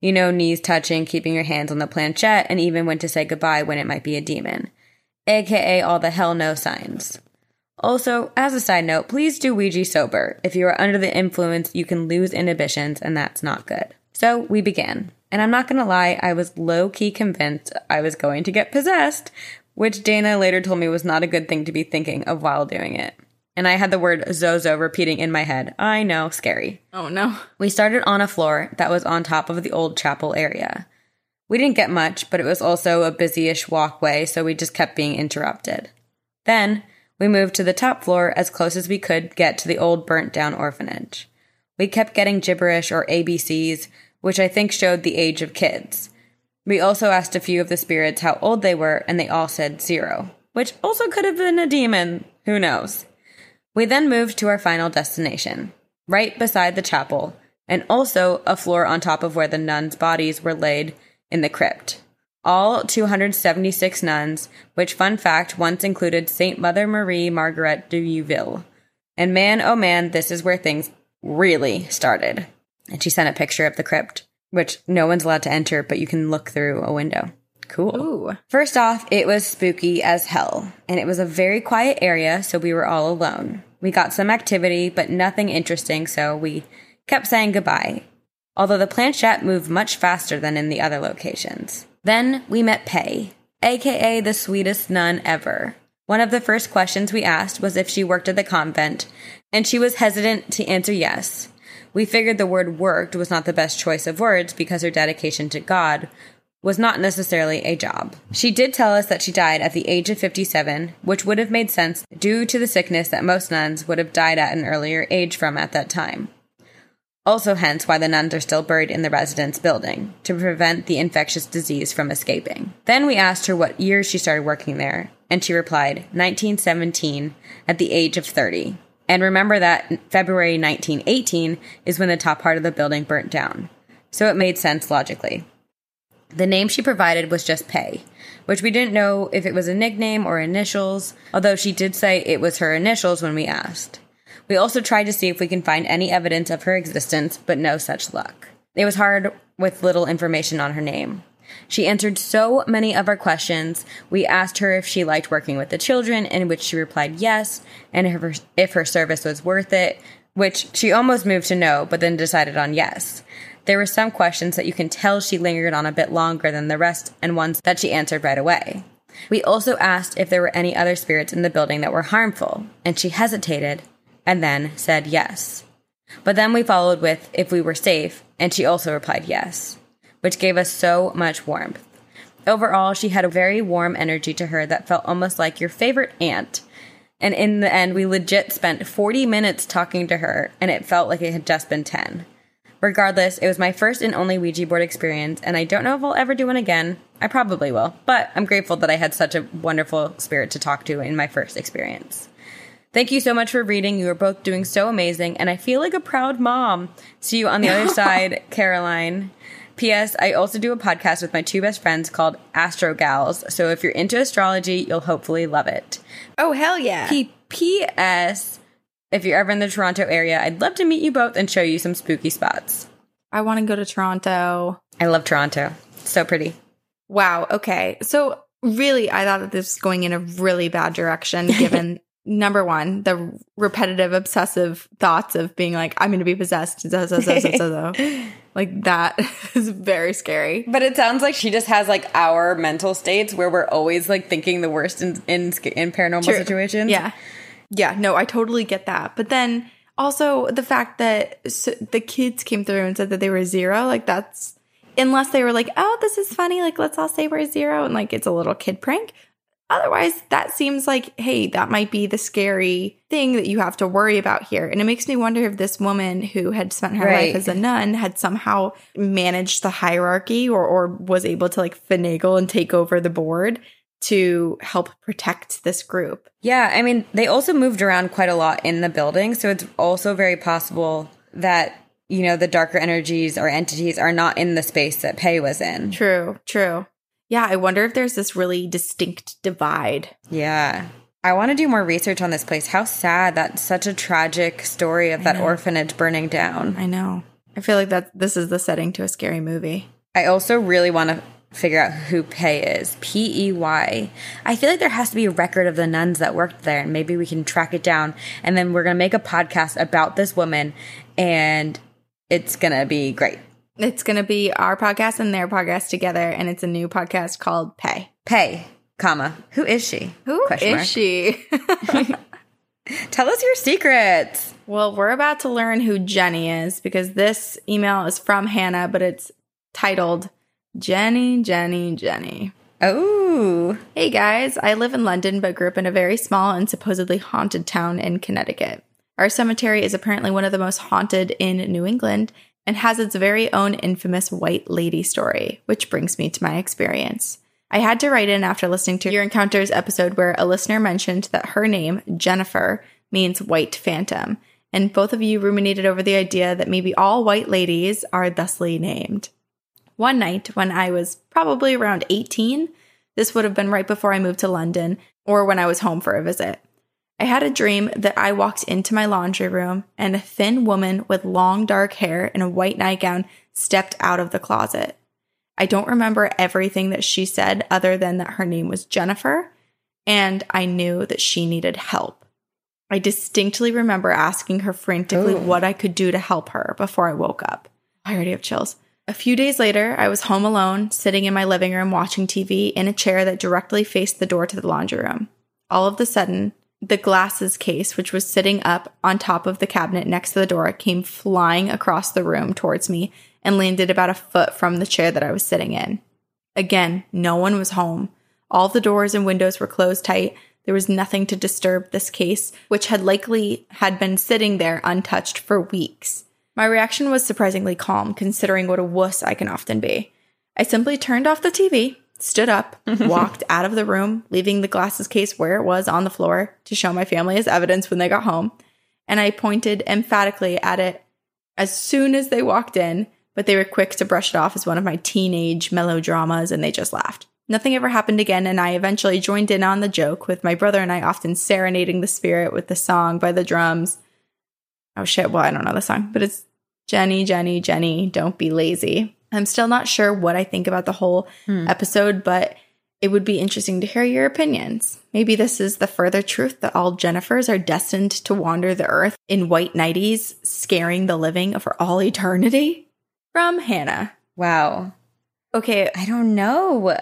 You know, knees touching, keeping your hands on the planchette, and even when to say goodbye when it might be a demon. AKA all the hell no signs. Also, as a side note, please do Ouija sober. If you are under the influence, you can lose inhibitions, and that's not good. So we began. And I'm not gonna lie, I was low key convinced I was going to get possessed, which Dana later told me was not a good thing to be thinking of while doing it and I had the word Zozo repeating in my head. I know, scary. Oh no. We started on a floor that was on top of the old chapel area. We didn't get much, but it was also a busy-ish walkway, so we just kept being interrupted. Then, we moved to the top floor as close as we could get to the old burnt down orphanage. We kept getting gibberish or ABCs, which I think showed the age of kids. We also asked a few of the spirits how old they were, and they all said zero, which also could have been a demon. Who knows? We then moved to our final destination, right beside the chapel, and also a floor on top of where the nuns' bodies were laid in the crypt. All 276 nuns, which, fun fact, once included Saint Mother Marie Margaret de Youville. And man, oh man, this is where things really started. And she sent a picture of the crypt, which no one's allowed to enter, but you can look through a window. Cool. Ooh. First off, it was spooky as hell, and it was a very quiet area, so we were all alone. We got some activity, but nothing interesting, so we kept saying goodbye, although the planchette moved much faster than in the other locations. Then we met Pey, aka the sweetest nun ever. One of the first questions we asked was if she worked at the convent, and she was hesitant to answer yes. We figured the word worked was not the best choice of words because her dedication to God was not necessarily a job. She did tell us that she died at the age of 57, which would have made sense due to the sickness that most nuns would have died at an earlier age from at that time. Also, hence why the nuns are still buried in the residence building, to prevent the infectious disease from escaping. Then we asked her what year she started working there, and she replied, 1917, at the age of 30. And remember that February 1918 is when the top part of the building burnt down. So it made sense logically. The name she provided was just Pey, which we didn't know if it was a nickname or initials, although she did say it was her initials when we asked. We also tried to see if we can find any evidence of her existence, but no such luck. It was hard with little information on her name. She answered so many of our questions. We asked her if she liked working with the children, in which she replied yes, and if her, if her service was worth it, which she almost moved to no, but then decided on yes. There were some questions that you can tell she lingered on a bit longer than the rest, and ones that she answered right away. We also asked if there were any other spirits in the building that were harmful, and she hesitated and then said yes. But then we followed with if we were safe, and she also replied yes, which gave us so much warmth. Overall, she had a very warm energy to her that felt almost like your favorite aunt. And in the end, we legit spent 40 minutes talking to her, and it felt like it had just been 10. Regardless, it was my first and only Ouija board experience, and I don't know if I'll ever do one again. I probably will, but I'm grateful that I had such a wonderful spirit to talk to in my first experience. Thank you so much for reading. You are both doing so amazing, and I feel like a proud mom. See you on the other <laughs> side, Caroline. P.S. I also do a podcast with my two best friends called Astro Gals, so if you're into astrology, you'll hopefully love it. Oh, hell yeah. P- P.S. If you're ever in the Toronto area, I'd love to meet you both and show you some spooky spots. I want to go to Toronto. I love Toronto. So pretty. Wow. Okay. So, really, I thought that this was going in a really bad direction <laughs> given number one, the repetitive, obsessive thoughts of being like, I'm going to be possessed. <laughs> like, that <laughs> is very scary. But it sounds like she just has like our mental states where we're always like thinking the worst in, in, in paranormal True. situations. Yeah. Yeah, no, I totally get that. But then also the fact that the kids came through and said that they were zero, like that's unless they were like, "Oh, this is funny, like let's all say we're zero and like it's a little kid prank." Otherwise, that seems like, hey, that might be the scary thing that you have to worry about here. And it makes me wonder if this woman who had spent her right. life as a nun had somehow managed the hierarchy or, or was able to like finagle and take over the board to help protect this group. Yeah, I mean, they also moved around quite a lot in the building, so it's also very possible that you know the darker energies or entities are not in the space that Pey was in. True, true. Yeah, I wonder if there's this really distinct divide. Yeah. I want to do more research on this place. How sad that such a tragic story of that orphanage burning down. I know. I feel like that this is the setting to a scary movie. I also really want to figure out who Pey is. P E Y. I feel like there has to be a record of the nuns that worked there, and maybe we can track it down. And then we're going to make a podcast about this woman, and it's going to be great. It's going to be our podcast and their podcast together, and it's a new podcast called Pey. Pey, comma. Who is she? Who is she? <laughs> Tell us your secrets. Well, we're about to learn who Jenny is because this email is from Hannah, but it's titled Jenny, Jenny, Jenny. Oh. Hey guys, I live in London but grew up in a very small and supposedly haunted town in Connecticut. Our cemetery is apparently one of the most haunted in New England and has its very own infamous white lady story, which brings me to my experience. I had to write in after listening to your encounters episode where a listener mentioned that her name, Jennifer, means white phantom, and both of you ruminated over the idea that maybe all white ladies are thusly named. One night, when I was probably around 18, this would have been right before I moved to London or when I was home for a visit. I had a dream that I walked into my laundry room and a thin woman with long dark hair in a white nightgown stepped out of the closet. I don't remember everything that she said other than that her name was Jennifer and I knew that she needed help. I distinctly remember asking her frantically Ooh. what I could do to help her before I woke up. I already have chills. A few days later, I was home alone, sitting in my living room watching TV in a chair that directly faced the door to the laundry room. All of a sudden, the glasses case, which was sitting up on top of the cabinet next to the door, came flying across the room towards me and landed about a foot from the chair that I was sitting in. Again, no one was home. All the doors and windows were closed tight. There was nothing to disturb this case, which had likely had been sitting there untouched for weeks. My reaction was surprisingly calm, considering what a wuss I can often be. I simply turned off the TV, stood up, <laughs> walked out of the room, leaving the glasses case where it was on the floor to show my family as evidence when they got home, and I pointed emphatically at it as soon as they walked in, but they were quick to brush it off as one of my teenage melodramas and they just laughed. Nothing ever happened again, and I eventually joined in on the joke, with my brother and I often serenading the spirit with the song by the drums. Oh shit, well, I don't know the song, but it's Jenny, Jenny, Jenny, don't be lazy. I'm still not sure what I think about the whole Hmm. episode, but it would be interesting to hear your opinions. Maybe this is the further truth that all Jennifers are destined to wander the earth in white nighties, scaring the living for all eternity? From Hannah. Wow. Okay, I don't know.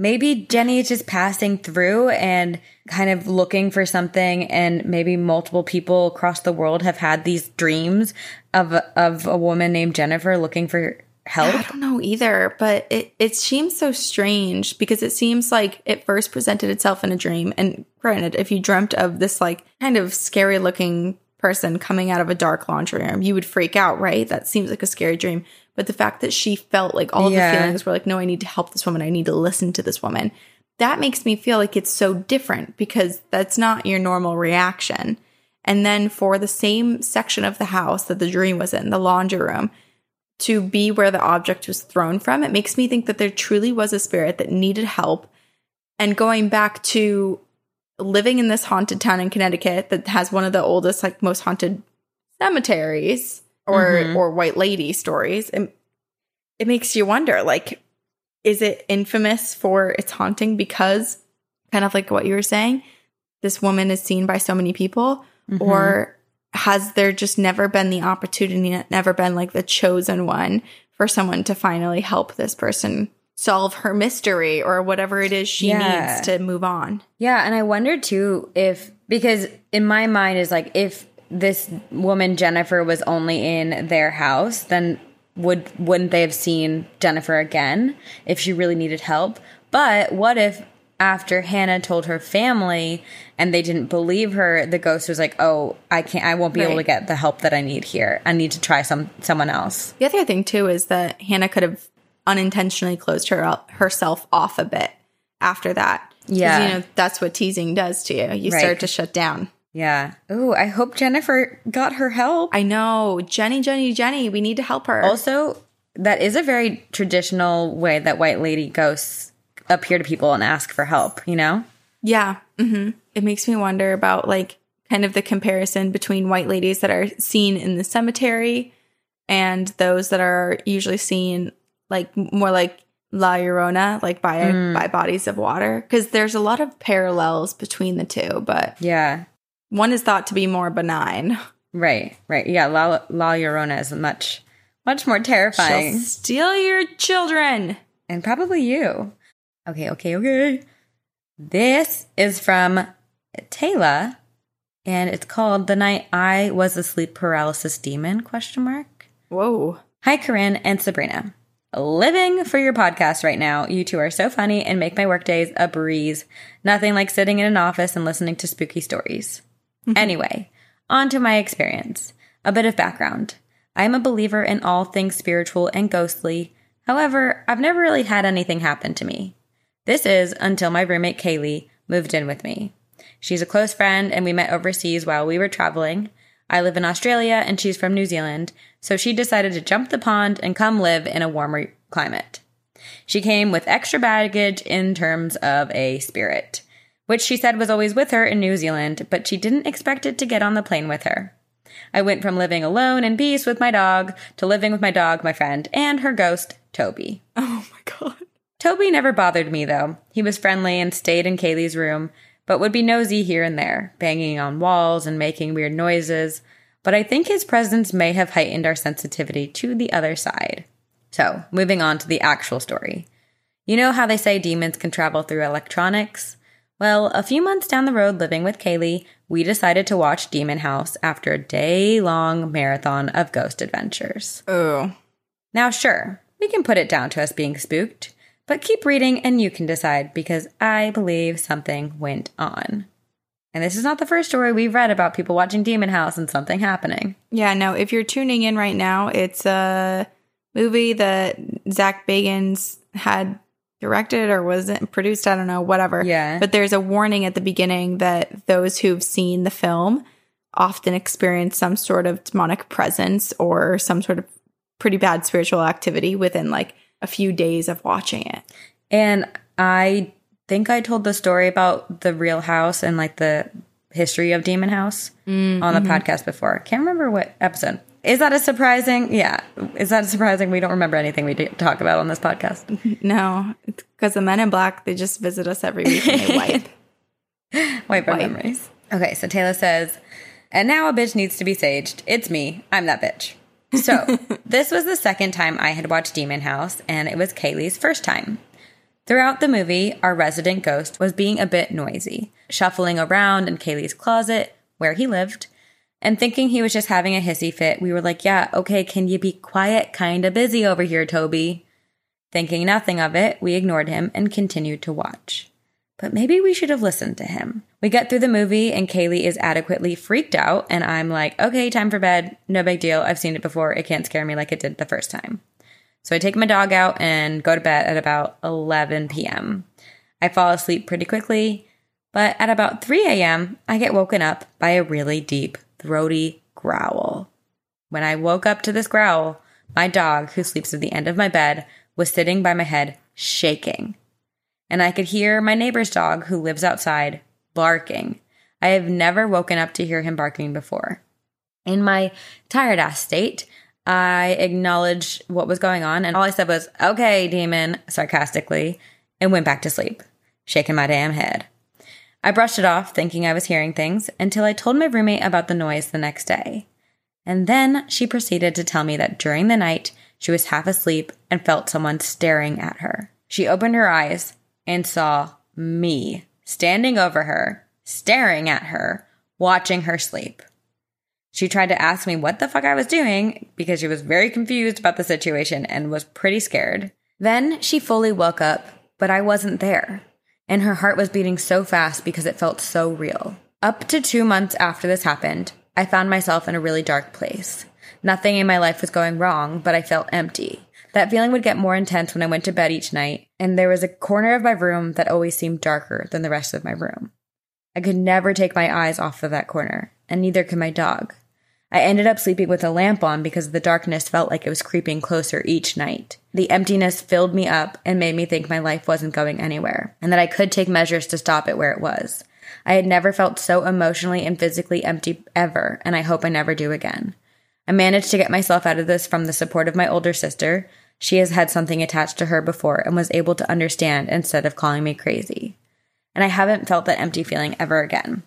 Maybe Jenny is just passing through and kind of looking for something, and maybe multiple people across the world have had these dreams of of a woman named Jennifer looking for help. I don't know either, but it, it seems so strange because it seems like it first presented itself in a dream. And granted, if you dreamt of this like kind of scary looking person coming out of a dark laundry room, you would freak out, right? That seems like a scary dream. But the fact that she felt like all Yeah. the feelings were like, no, I need to help this woman. I need to listen to this woman. That makes me feel like it's so different because that's not your normal reaction. And then for the same section of the house that the dream was in, the laundry room, to be where the object was thrown from, it makes me think that there truly was a spirit that needed help. And going back to living in this haunted town in Connecticut that has one of the oldest, like most haunted cemeteries or Mhm. or white lady stories, it, it makes you wonder, like, is it infamous for its haunting because kind of like what you were saying, this woman is seen by so many people, Mhm. or has there just never been the opportunity, never been like the chosen one for someone to finally help this person solve her mystery or whatever it is she Yeah. needs to move on? Yeah, and I wonder too if because in my mind is like if this woman Jennifer was only in their house, then would wouldn't they have seen Jennifer again if she really needed help? But what if after Hannah told her family and they didn't believe her, the ghost was like, "Oh, I can't I won't be able to get the help that I need here. I need to try some someone else." The other thing too is that Hannah could have unintentionally closed her herself off a bit after that. Yeah. you know that's what teasing does to you. You Right. start to shut down. Yeah. Ooh, I hope Jennifer got her help. I know, Jenny, Jenny, Jenny. We need to help her. Also, that is a very traditional way that white lady ghosts appear to people and ask for help, you know? Yeah. hmm It makes me wonder about like kind of the comparison between white ladies that are seen in the cemetery and those that are usually seen like more like La Llorona, like by Mm. by bodies of water. Because there's a lot of parallels between the two, but Yeah. One is thought to be more benign. Right, right. Yeah, La, La Llorona is much, much more She'll terrifying. steal your children. and probably you. Okay, okay, okay. This is from Taylor, and it's called "The Night I Was a Sleep Paralysis Demon?" Question mark. Whoa. Hi, Corinne and Sabrina. Living for your podcast right now. You two are so funny and make my workdays a breeze. Nothing like sitting in an office and listening to spooky stories. Mm-hmm. anyway, on to my experience. A bit of background. I am a believer in all things spiritual and ghostly. However, I've never really had anything happen to me. This is until my roommate Kaylee moved in with me. She's a close friend and we met overseas while we were traveling. I live in Australia and she's from New Zealand, so she decided to jump the pond and come live in a warmer climate. She came with extra baggage in terms of a spirit, which she said was always with her in New Zealand, but she didn't expect it to get on the plane with her. I went from living alone in peace with my dog to living with my dog, my friend, and her ghost, Toby. Oh my god. Toby never bothered me, though. He was friendly and stayed in Kaylee's room, but would be nosy here and there, banging on walls and making weird noises. But I think his presence may have heightened our sensitivity to the other side. So, moving on to the actual story. You know how they say demons can travel through electronics? Well, a few months down the road living with Kaylee, we decided to watch Demon House after a day long marathon of ghost adventures. Oh. Now, sure, we can put it down to us being spooked, But keep reading and you can decide because I believe something went on. And this is not the first story we've read about people watching Demon House and something happening. Yeah, no, if you're tuning in right now, it's a movie that Zak Bagans had directed or wasn't produced, I don't know, whatever. Yeah. But there's a warning at the beginning that those who've seen the film often experience some sort of demonic presence or some sort of pretty bad spiritual activity within like a few days of watching it. And I think I told the story about the real house and like the history of Demon House Mm, on the mm-hmm. podcast before. Can't remember what episode. Is that a surprising? Yeah. Is that surprising? We don't remember anything we talk about on this podcast. <laughs> No, because the men in black, they just visit us every week and they <laughs> wipe. Wipe our Wipe. memories. Okay, so Taylor says, and now a bitch needs to be saged. It's me. I'm that bitch. So, <laughs> this was the second time I had watched Demon House, and it was Kaylee's first time. Throughout the movie, our resident ghost was being a bit noisy, shuffling around in Kaylee's closet, where he lived, and thinking he was just having a hissy fit. We were like, yeah, okay, can you be quiet? Kinda busy over here, Toby. Thinking nothing of it, we ignored him and continued to watch. But maybe we should have listened to him. We get through the movie and Kaylee is adequately freaked out, and I'm like, okay, time for bed. No big deal. I've seen it before. It can't scare me like it did the first time. So I take my dog out and go to bed at about 11 p.m. I fall asleep pretty quickly, but at about 3 a.m., I get woken up by a really deep, throaty growl. When I woke up to this growl, my dog, who sleeps at the end of my bed, was sitting by my head, shaking. And I could hear my neighbor's dog, who lives outside, barking. I have never woken up to hear him barking before. In my tired ass state, I acknowledged what was going on, and all I said was, okay, demon, sarcastically, and went back to sleep, shaking my damn head. I brushed it off, thinking I was hearing things, until I told my roommate about the noise the next day. And then she proceeded to tell me that during the night, she was half asleep and felt someone staring at her. She opened her eyes and saw me standing over her, staring at her, watching her sleep. She tried to ask me what the fuck I was doing because she was very confused about the situation and was pretty scared. Then she fully woke up, but I wasn't there. And her heart was beating so fast because it felt so real. Up to two months after this happened, I found myself in a really dark place. Nothing in my life was going wrong, but I felt empty. That feeling would get more intense when I went to bed each night, and there was a corner of my room that always seemed darker than the rest of my room. I could never take my eyes off of that corner, and neither could my dog. I ended up sleeping with a lamp on because the darkness felt like it was creeping closer each night. The emptiness filled me up and made me think my life wasn't going anywhere, and that I could take measures to stop it where it was. I had never felt so emotionally and physically empty ever, and I hope I never do again. I managed to get myself out of this from the support of my older sister. She has had something attached to her before and was able to understand instead of calling me crazy. And I haven't felt that empty feeling ever again.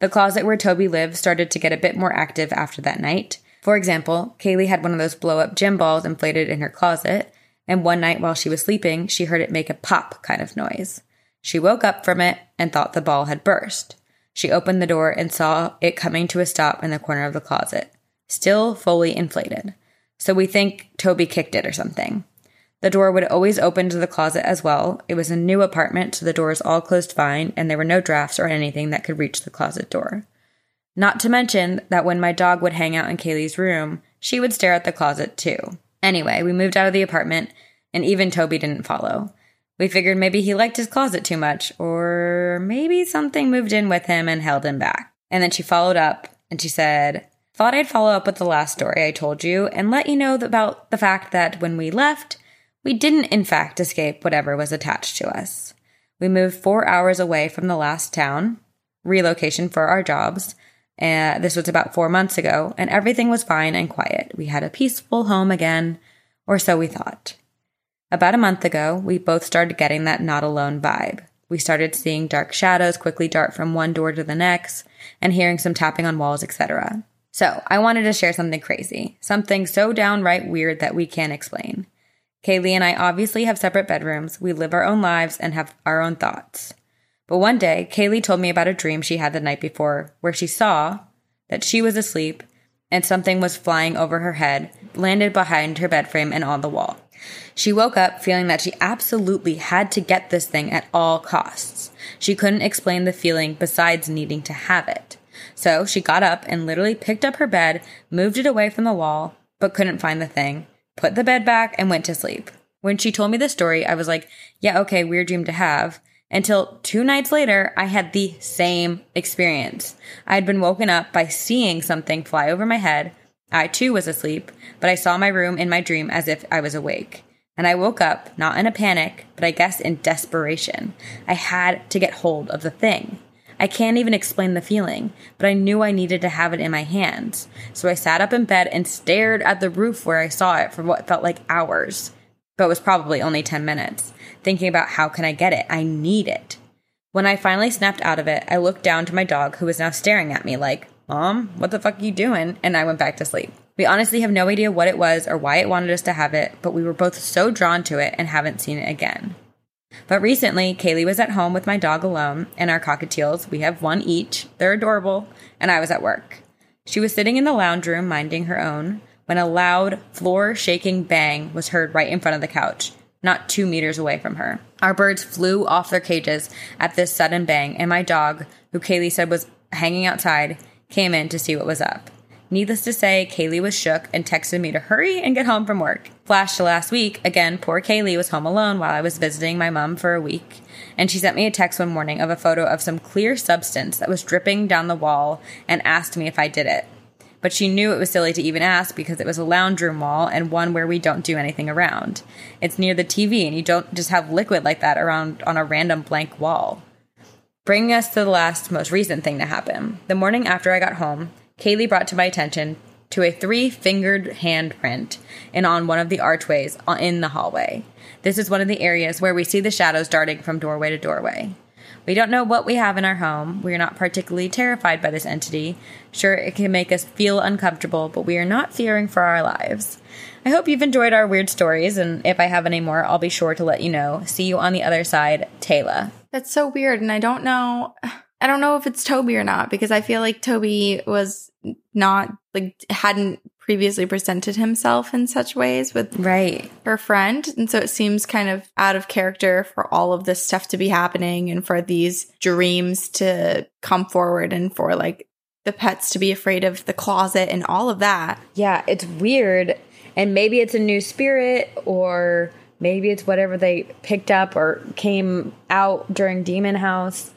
The closet where Toby lived started to get a bit more active after that night. For example, Kaylee had one of those blow up gym balls inflated in her closet, and one night while she was sleeping, she heard it make a pop kind of noise. She woke up from it and thought the ball had burst. She opened the door and saw it coming to a stop in the corner of the closet, still fully inflated. So we think Toby kicked it or something. The door would always open to the closet as well. It was a new apartment, so the doors all closed fine, and there were no drafts or anything that could reach the closet door. Not to mention that when my dog would hang out in Kaylee's room, she would stare at the closet too. Anyway, we moved out of the apartment, and even Toby didn't follow. We figured maybe he liked his closet too much, or maybe something moved in with him and held him back. And then she followed up and she said, Thought I'd follow up with the last story I told you and let you know about the fact that when we left, we didn't in fact escape whatever was attached to us. We moved four hours away from the last town, relocation for our jobs. Uh, this was about four months ago, and everything was fine and quiet. We had a peaceful home again, or so we thought. About a month ago, we both started getting that not alone vibe. We started seeing dark shadows quickly dart from one door to the next and hearing some tapping on walls, etc. So, I wanted to share something crazy, something so downright weird that we can't explain. Kaylee and I obviously have separate bedrooms, we live our own lives, and have our own thoughts. But one day, Kaylee told me about a dream she had the night before where she saw that she was asleep and something was flying over her head, landed behind her bed frame and on the wall. She woke up feeling that she absolutely had to get this thing at all costs. She couldn't explain the feeling besides needing to have it. So she got up and literally picked up her bed, moved it away from the wall, but couldn't find the thing, put the bed back, and went to sleep. When she told me the story, I was like, yeah, okay, weird dream to have. Until two nights later, I had the same experience. I had been woken up by seeing something fly over my head. I too was asleep, but I saw my room in my dream as if I was awake. And I woke up, not in a panic, but I guess in desperation. I had to get hold of the thing. I can't even explain the feeling, but I knew I needed to have it in my hands. So I sat up in bed and stared at the roof where I saw it for what felt like hours, but was probably only 10 minutes, thinking about how can I get it? I need it. When I finally snapped out of it, I looked down to my dog who was now staring at me like, Mom, what the fuck are you doing? And I went back to sleep. We honestly have no idea what it was or why it wanted us to have it, but we were both so drawn to it and haven't seen it again. But recently, Kaylee was at home with my dog alone and our cockatiels. We have one each. They're adorable. And I was at work. She was sitting in the lounge room minding her own when a loud, floor shaking bang was heard right in front of the couch, not two meters away from her. Our birds flew off their cages at this sudden bang, and my dog, who Kaylee said was hanging outside, came in to see what was up. Needless to say, Kaylee was shook and texted me to hurry and get home from work. Flash to last week, again, poor Kaylee was home alone while I was visiting my mom for a week. And she sent me a text one morning of a photo of some clear substance that was dripping down the wall and asked me if I did it. But she knew it was silly to even ask because it was a lounge room wall and one where we don't do anything around. It's near the TV and you don't just have liquid like that around on a random blank wall. Bringing us to the last, most recent thing to happen. The morning after I got home, Kaylee brought to my attention to a three fingered handprint and on one of the archways uh, in the hallway. This is one of the areas where we see the shadows darting from doorway to doorway. We don't know what we have in our home. We are not particularly terrified by this entity. Sure, it can make us feel uncomfortable, but we are not fearing for our lives. I hope you've enjoyed our weird stories, and if I have any more, I'll be sure to let you know. See you on the other side, Taylor. That's so weird. And I don't know. <sighs> I don't know if it's Toby or not because I feel like Toby was not like hadn't previously presented himself in such ways with right. her friend. And so it seems kind of out of character for all of this stuff to be happening and for these dreams to come forward and for like the pets to be afraid of the closet and all of that. Yeah it's weird. And maybe it's a new spirit or maybe it's whatever they picked up or came out during demon house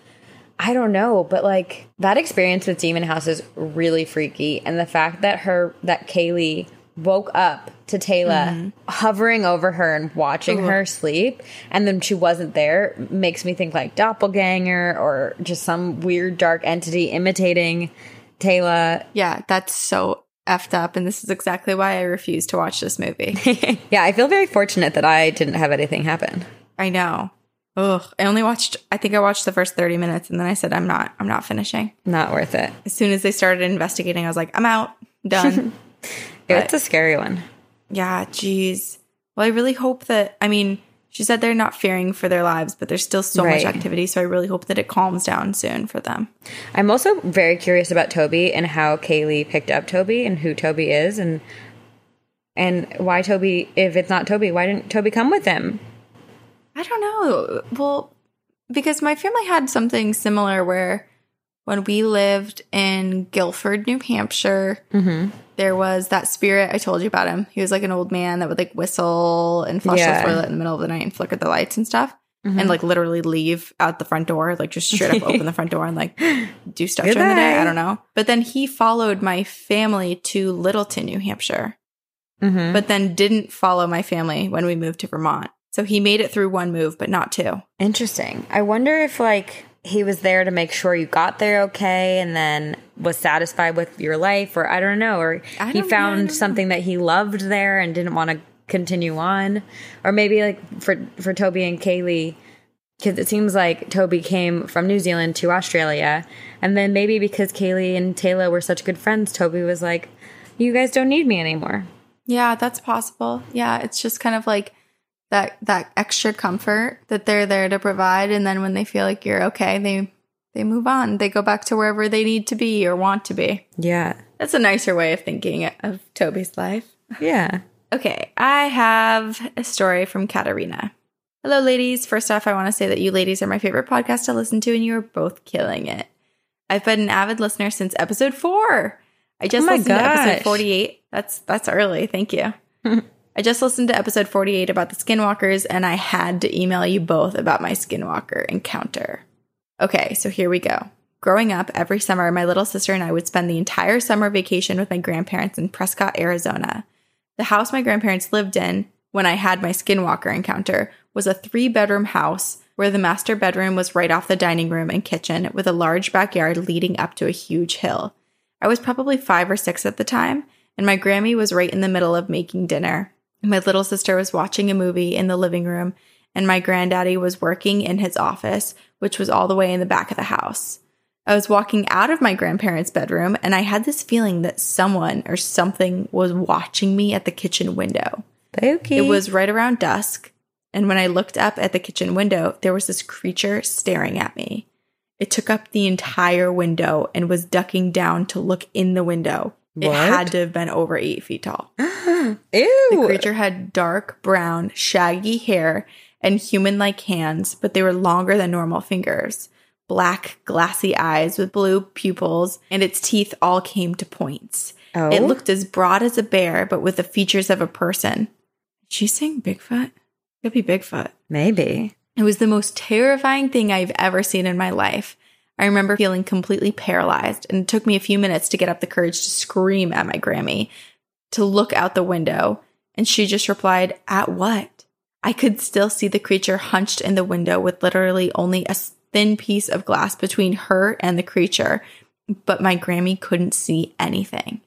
I don't know, but like that experience with Demon House is really freaky. And the fact that her, that Kaylee woke up to Taylor mm-hmm. hovering over her and watching Ooh. her sleep, and then she wasn't there makes me think like doppelganger or just some weird dark entity imitating Taylor. Yeah, that's so effed up. And this is exactly why I refuse to watch this movie. <laughs> yeah, I feel very fortunate that I didn't have anything happen. I know. Ugh, I only watched I think I watched the first 30 minutes and then I said I'm not I'm not finishing. Not worth it. As soon as they started investigating, I was like, I'm out. Done. <laughs> it's a scary one. Yeah, geez. Well, I really hope that I mean, she said they're not fearing for their lives, but there's still so right. much activity, so I really hope that it calms down soon for them. I'm also very curious about Toby and how Kaylee picked up Toby and who Toby is and and why Toby if it's not Toby, why didn't Toby come with him? I don't know. Well, because my family had something similar where when we lived in Gilford, New Hampshire, mm-hmm. there was that spirit. I told you about him. He was like an old man that would like whistle and flush yeah. the toilet in the middle of the night and flicker the lights and stuff. Mm-hmm. And like literally leave out the front door, like just straight up open the front door and like <laughs> do stuff Good during the day. I don't know. But then he followed my family to Littleton, New Hampshire, mm-hmm. but then didn't follow my family when we moved to Vermont. So he made it through one move, but not two. Interesting. I wonder if like he was there to make sure you got there okay and then was satisfied with your life or I don't know or don't he found know. something that he loved there and didn't want to continue on or maybe like for for Toby and Kaylee because it seems like Toby came from New Zealand to Australia and then maybe because Kaylee and Taylor were such good friends Toby was like you guys don't need me anymore. Yeah, that's possible. Yeah, it's just kind of like that that extra comfort that they're there to provide and then when they feel like you're okay they they move on they go back to wherever they need to be or want to be yeah that's a nicer way of thinking of toby's life yeah <laughs> Okay, I have a story from Katarina. Hello, ladies. First off, I want to say that you ladies are my favorite podcast to listen to, and you are both killing it. I've been an avid listener since episode four. I just Oh listened to gosh. episode 48. That's that's early. Thank you. <laughs> I just listened to episode 48 about the skinwalkers, and I had to email you both about my skinwalker encounter. Okay, so here we go. Growing up, every summer, my little sister and I would spend the entire summer vacation with my grandparents in Prescott, Arizona. The house my grandparents lived in when I had my skinwalker encounter was a three bedroom house where the master bedroom was right off the dining room and kitchen with a large backyard leading up to a huge hill. I was probably five or six at the time, and my Grammy was right in the middle of making dinner. My little sister was watching a movie in the living room, and my granddaddy was working in his office, which was all the way in the back of the house. I was walking out of my grandparents' bedroom, and I had this feeling that someone or something was watching me at the kitchen window. Spooky. It was right around dusk, and when I looked up at the kitchen window, there was this creature staring at me. It took up the entire window and was ducking down to look in the window. It had to have been over eight feet tall. <gasps> Ew. The creature had dark brown, shaggy hair and human like hands, but they were longer than normal fingers. Black, glassy eyes with blue pupils, and its teeth all came to points. Oh. It looked as broad as a bear, but with the features of a person. She's saying Bigfoot? Could be Bigfoot. Maybe. It was the most terrifying thing I've ever seen in my life. I remember feeling completely paralyzed, and it took me a few minutes to get up the courage to scream at my Grammy, to look out the window, and she just replied, At what? I could still see the creature hunched in the window with literally only a thin piece of glass between her and the creature, but my Grammy couldn't see anything.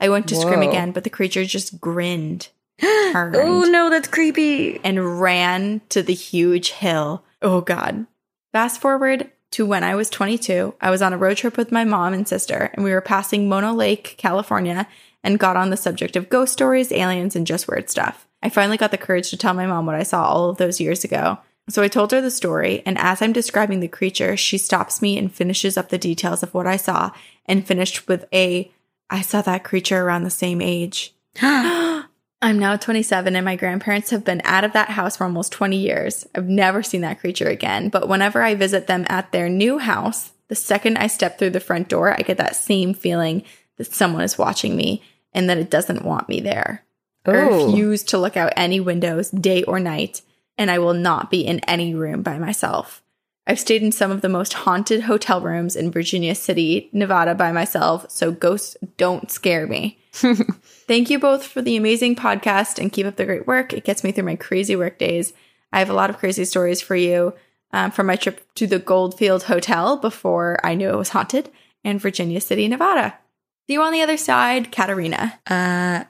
I went to scream again, but the creature just grinned, <gasps> turned Oh no, that's creepy. and ran to the huge hill. Oh, God. Fast forward to when I was 22. I was on a road trip with my mom and sister, and we were passing Mono Lake, California, and got on the subject of ghost stories, aliens, and just weird stuff. I finally got the courage to tell my mom what I saw all of those years ago. So I told her the story, and as I'm describing the creature, she stops me and finishes up the details of what I saw and finished with a, I saw that creature around the same age. <gasps> <gasps> <gasps> I'm now 27 and my grandparents have been out of that house for almost 20 years. I've never seen that creature again, but whenever I visit them at their new house, the second I step through the front door, I get that same feeling that someone is watching me and that it doesn't want me there. I Oh. refuse to look out any windows, day or night, and I will not be in any room by myself. I've stayed in some of the most haunted hotel rooms in Virginia City, Nevada by myself, so ghosts don't scare me. <laughs> Thank you both for the amazing podcast and keep up the great work. It gets me through my crazy work days. I have a lot of crazy stories for you um, from my trip to the Goldfield Hotel before I knew it was haunted and Virginia City, Nevada. See you on the other side, Katarina. Uh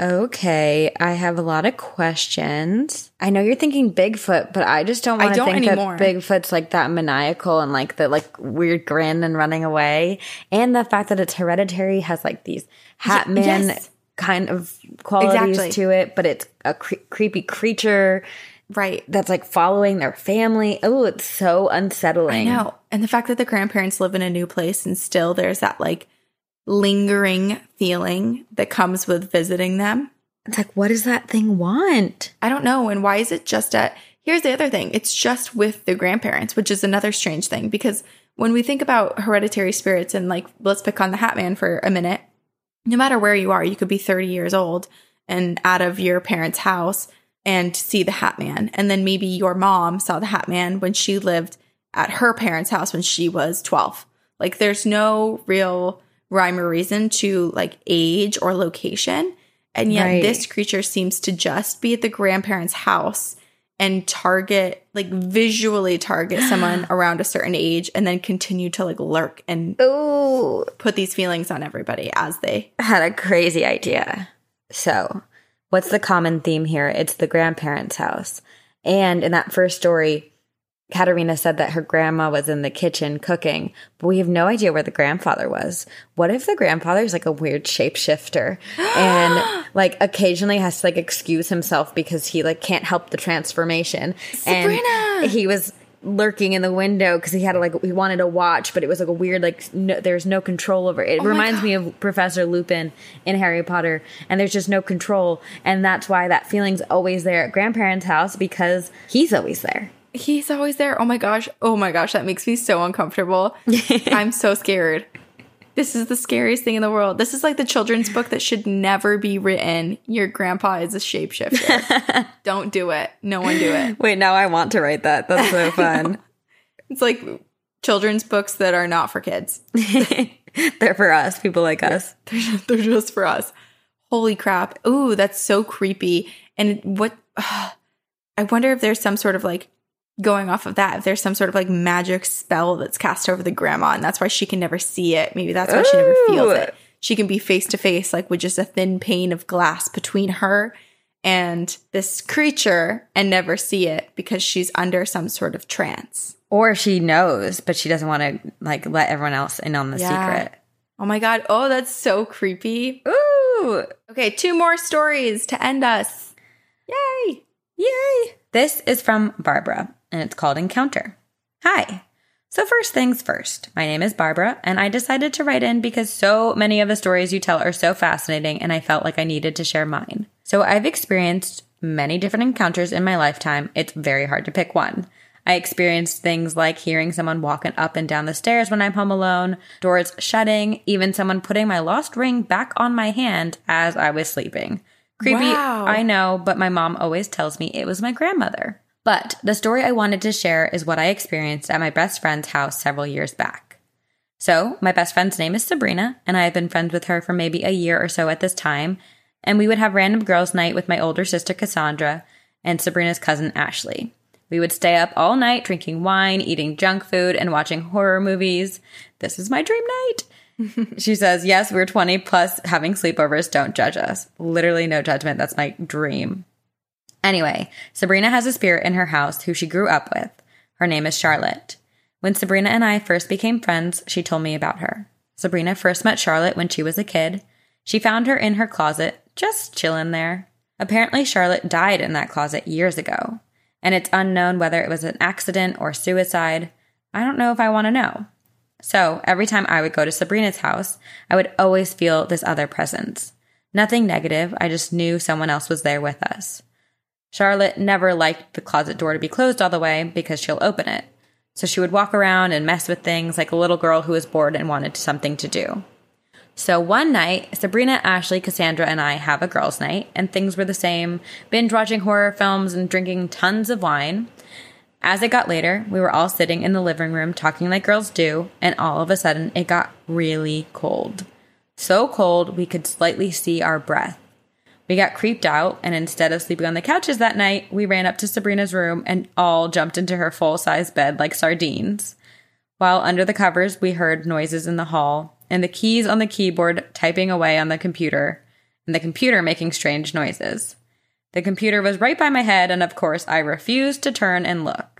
okay. I have a lot of questions. I know you're thinking Bigfoot, but I just don't want to think anymore. that Bigfoot's like that maniacal and like the like weird grin and running away. And the fact that it's hereditary has like these hat man yes. kind of qualities Exactly. to it, but it's a cre- creepy creature Right. that's like following their family. Oh, it's so unsettling. I know. And the fact that the grandparents live in a new place and still there's that like lingering feeling that comes with visiting them. It's like, what does that thing want? I don't know. And why is it just at, here's the other thing it's just with the grandparents, which is another strange thing because when we think about hereditary spirits and like, let's pick on the Hat Man for a minute, no matter where you are, you could be 30 years old and out of your parents' house and see the Hat Man. And then maybe your mom saw the Hat Man when she lived at her parents' house when she was 12. Like, there's no real rhyme or reason to like age or location. And yet, Right. this creature seems to just be at the grandparents' house and target, like visually target someone <gasps> around a certain age and then continue to like lurk and Oh, put these feelings on everybody as they had a crazy idea. So, what's the common theme here? It's the grandparents' house. And in that first story, Katerina said that her grandma was in the kitchen cooking, but we have no idea where the grandfather was. What if the grandfather is like a weird shapeshifter <gasps> and like occasionally has to like excuse himself because he like can't help the transformation Sabrina! and he was lurking in the window because he had like he wanted to watch, but it was like a weird like no, there's no control over it. It Oh reminds me of Professor Lupin in Harry Potter, and there's just no control, and that's why that feeling's always there at grandparents' house because he's always there. He's always there. Oh my gosh. Oh my gosh. That makes me so uncomfortable. <laughs> I'm so scared. This is the scariest thing in the world. This is like the children's book that should never be written. Your grandpa is a shapeshifter. <laughs> Don't do it. No one do it. Wait, now I want to write that. That's so fun. <laughs> It's like children's books that are not for kids. They're for us, people like us. They're just, they're just for us. Holy crap. Ooh, that's so creepy. And what <sighs> I wonder if there's some sort of like going off of that, if there's some sort of like magic spell that's cast over the grandma and that's why she can never see it. Maybe that's why she never feels it. Oh. She can be face to face, like with just a thin pane of glass between her and this creature and never see it because she's under some sort of trance. Or she knows, but she doesn't want to like let everyone else in on the Yeah. secret. Oh my God. Oh, that's so creepy. Ooh, Okay, two more stories to end us. Yay! Yay! This is from Barbara, and it's called Encounter. Hi. So, first things first, my name is Barbara, and I decided to write in because so many of the stories you tell are so fascinating, and I felt like I needed to share mine. So, I've experienced many different encounters in my lifetime. It's very hard to pick one. I experienced things like hearing someone walking up and down the stairs when I'm home alone, doors shutting, even someone putting my lost ring back on my hand as I was sleeping. Creepy, Wow. I know, but my mom always tells me it was my grandmother. But the story I wanted to share is what I experienced at my best friend's house several years back. So, my best friend's name is Sabrina, and I have been friends with her for maybe a year or so at this time. And we would have random girls' night with my older sister Cassandra and Sabrina's cousin Ashley. We would stay up all night drinking wine, eating junk food, and watching horror movies. This is my dream night. <laughs> she says, Yes, we're 20 plus having sleepovers. Don't judge us. Literally, no judgment. That's my dream. Anyway, Sabrina has a spirit in her house who she grew up with. Her name is Charlotte. When Sabrina and I first became friends, she told me about her. Sabrina first met Charlotte when she was a kid. She found her in her closet, just chilling there. Apparently, Charlotte died in that closet years ago, and it's unknown whether it was an accident or suicide. I don't know if I want to know. So, every time I would go to Sabrina's house, I would always feel this other presence. Nothing negative, I just knew someone else was there with us. Charlotte never liked the closet door to be closed all the way because she'll open it. So she would walk around and mess with things like a little girl who was bored and wanted something to do. So one night, Sabrina, Ashley, Cassandra, and I have a girls' night, and things were the same binge watching horror films and drinking tons of wine. As it got later, we were all sitting in the living room talking like girls do, and all of a sudden it got really cold. So cold we could slightly see our breath. We got creeped out, and instead of sleeping on the couches that night, we ran up to Sabrina's room and all jumped into her full size bed like sardines. While under the covers, we heard noises in the hall and the keys on the keyboard typing away on the computer, and the computer making strange noises. The computer was right by my head, and of course, I refused to turn and look.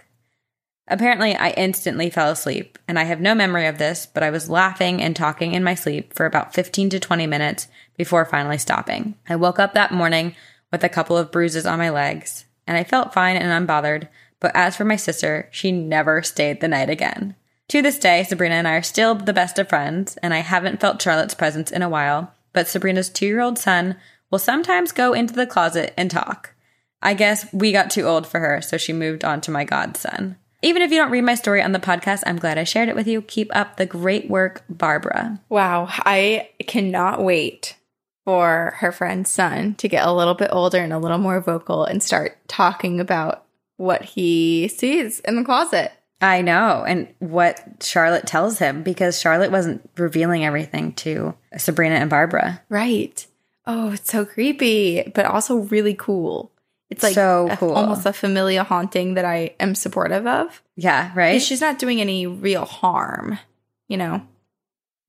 Apparently, I instantly fell asleep, and I have no memory of this, but I was laughing and talking in my sleep for about 15 to 20 minutes before finally stopping. I woke up that morning with a couple of bruises on my legs, and I felt fine and unbothered, but as for my sister, she never stayed the night again. To this day, Sabrina and I are still the best of friends, and I haven't felt Charlotte's presence in a while, but Sabrina's two year old son will sometimes go into the closet and talk. I guess we got too old for her, so she moved on to my godson. Even if you don't read my story on the podcast, I'm glad I shared it with you. Keep up the great work, Barbara. Wow, I cannot wait for her friend's son to get a little bit older and a little more vocal and start talking about what he sees in the closet. I know, and what Charlotte tells him because Charlotte wasn't revealing everything to Sabrina and Barbara. Right. Oh, it's so creepy, but also really cool. It's like So a- cool. almost a familiar haunting that I am supportive of. Yeah, right? She's not doing any real harm, you know?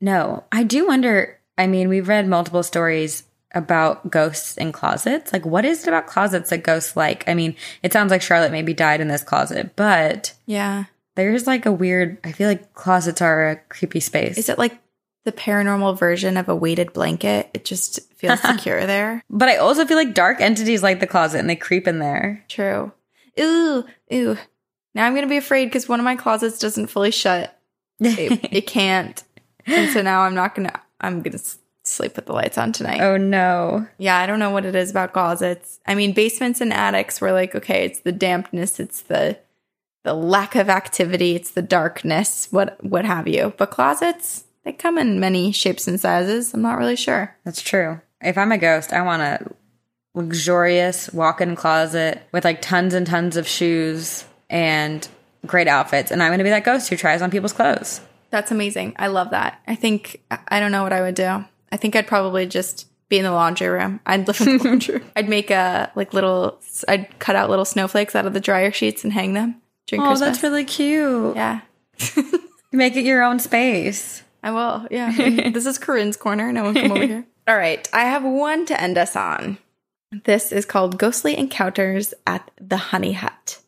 No, I do wonder. I mean, we've read multiple stories about ghosts in closets. Like, what is it about closets that ghosts like? I mean, it sounds like Charlotte maybe died in this closet, but Yeah. there's like a weird, I feel like closets are a creepy space. Is it like the paranormal version of a weighted blanket? It just feels <laughs> secure there. but I also feel like dark entities like the closet and they creep in there. True. Ooh, ooh. Now I'm going to be afraid because one of my closets doesn't fully shut. It, <laughs> it can't. And so now I'm not going to, I'm going to sleep with the lights on tonight. oh no. Yeah, I don't know what it is about closets. I mean, basements and attics were like, okay, it's the dampness, it's the the lack of activity, it's the darkness, what what have you. But closets, they come in many shapes and sizes. I'm not really sure. That's true. If I'm a ghost, I want a luxurious walk-in closet with like tons and tons of shoes and great outfits, and I'm going to be that ghost who tries on people's clothes. That's amazing. I love that. I think I don't know what I would do. I think I'd probably just be in the laundry room. I'd live in the <laughs> laundry. room. I'd make a like little. I'd cut out little snowflakes out of the dryer sheets and hang them during Oh, Christmas. that's really cute. yeah. <laughs> Make it your own space. I will. Yeah. this is Corinne's corner. No one come over here. <laughs> All right. I have one to end us on. This is called Ghostly Encounters at the Honey Hut.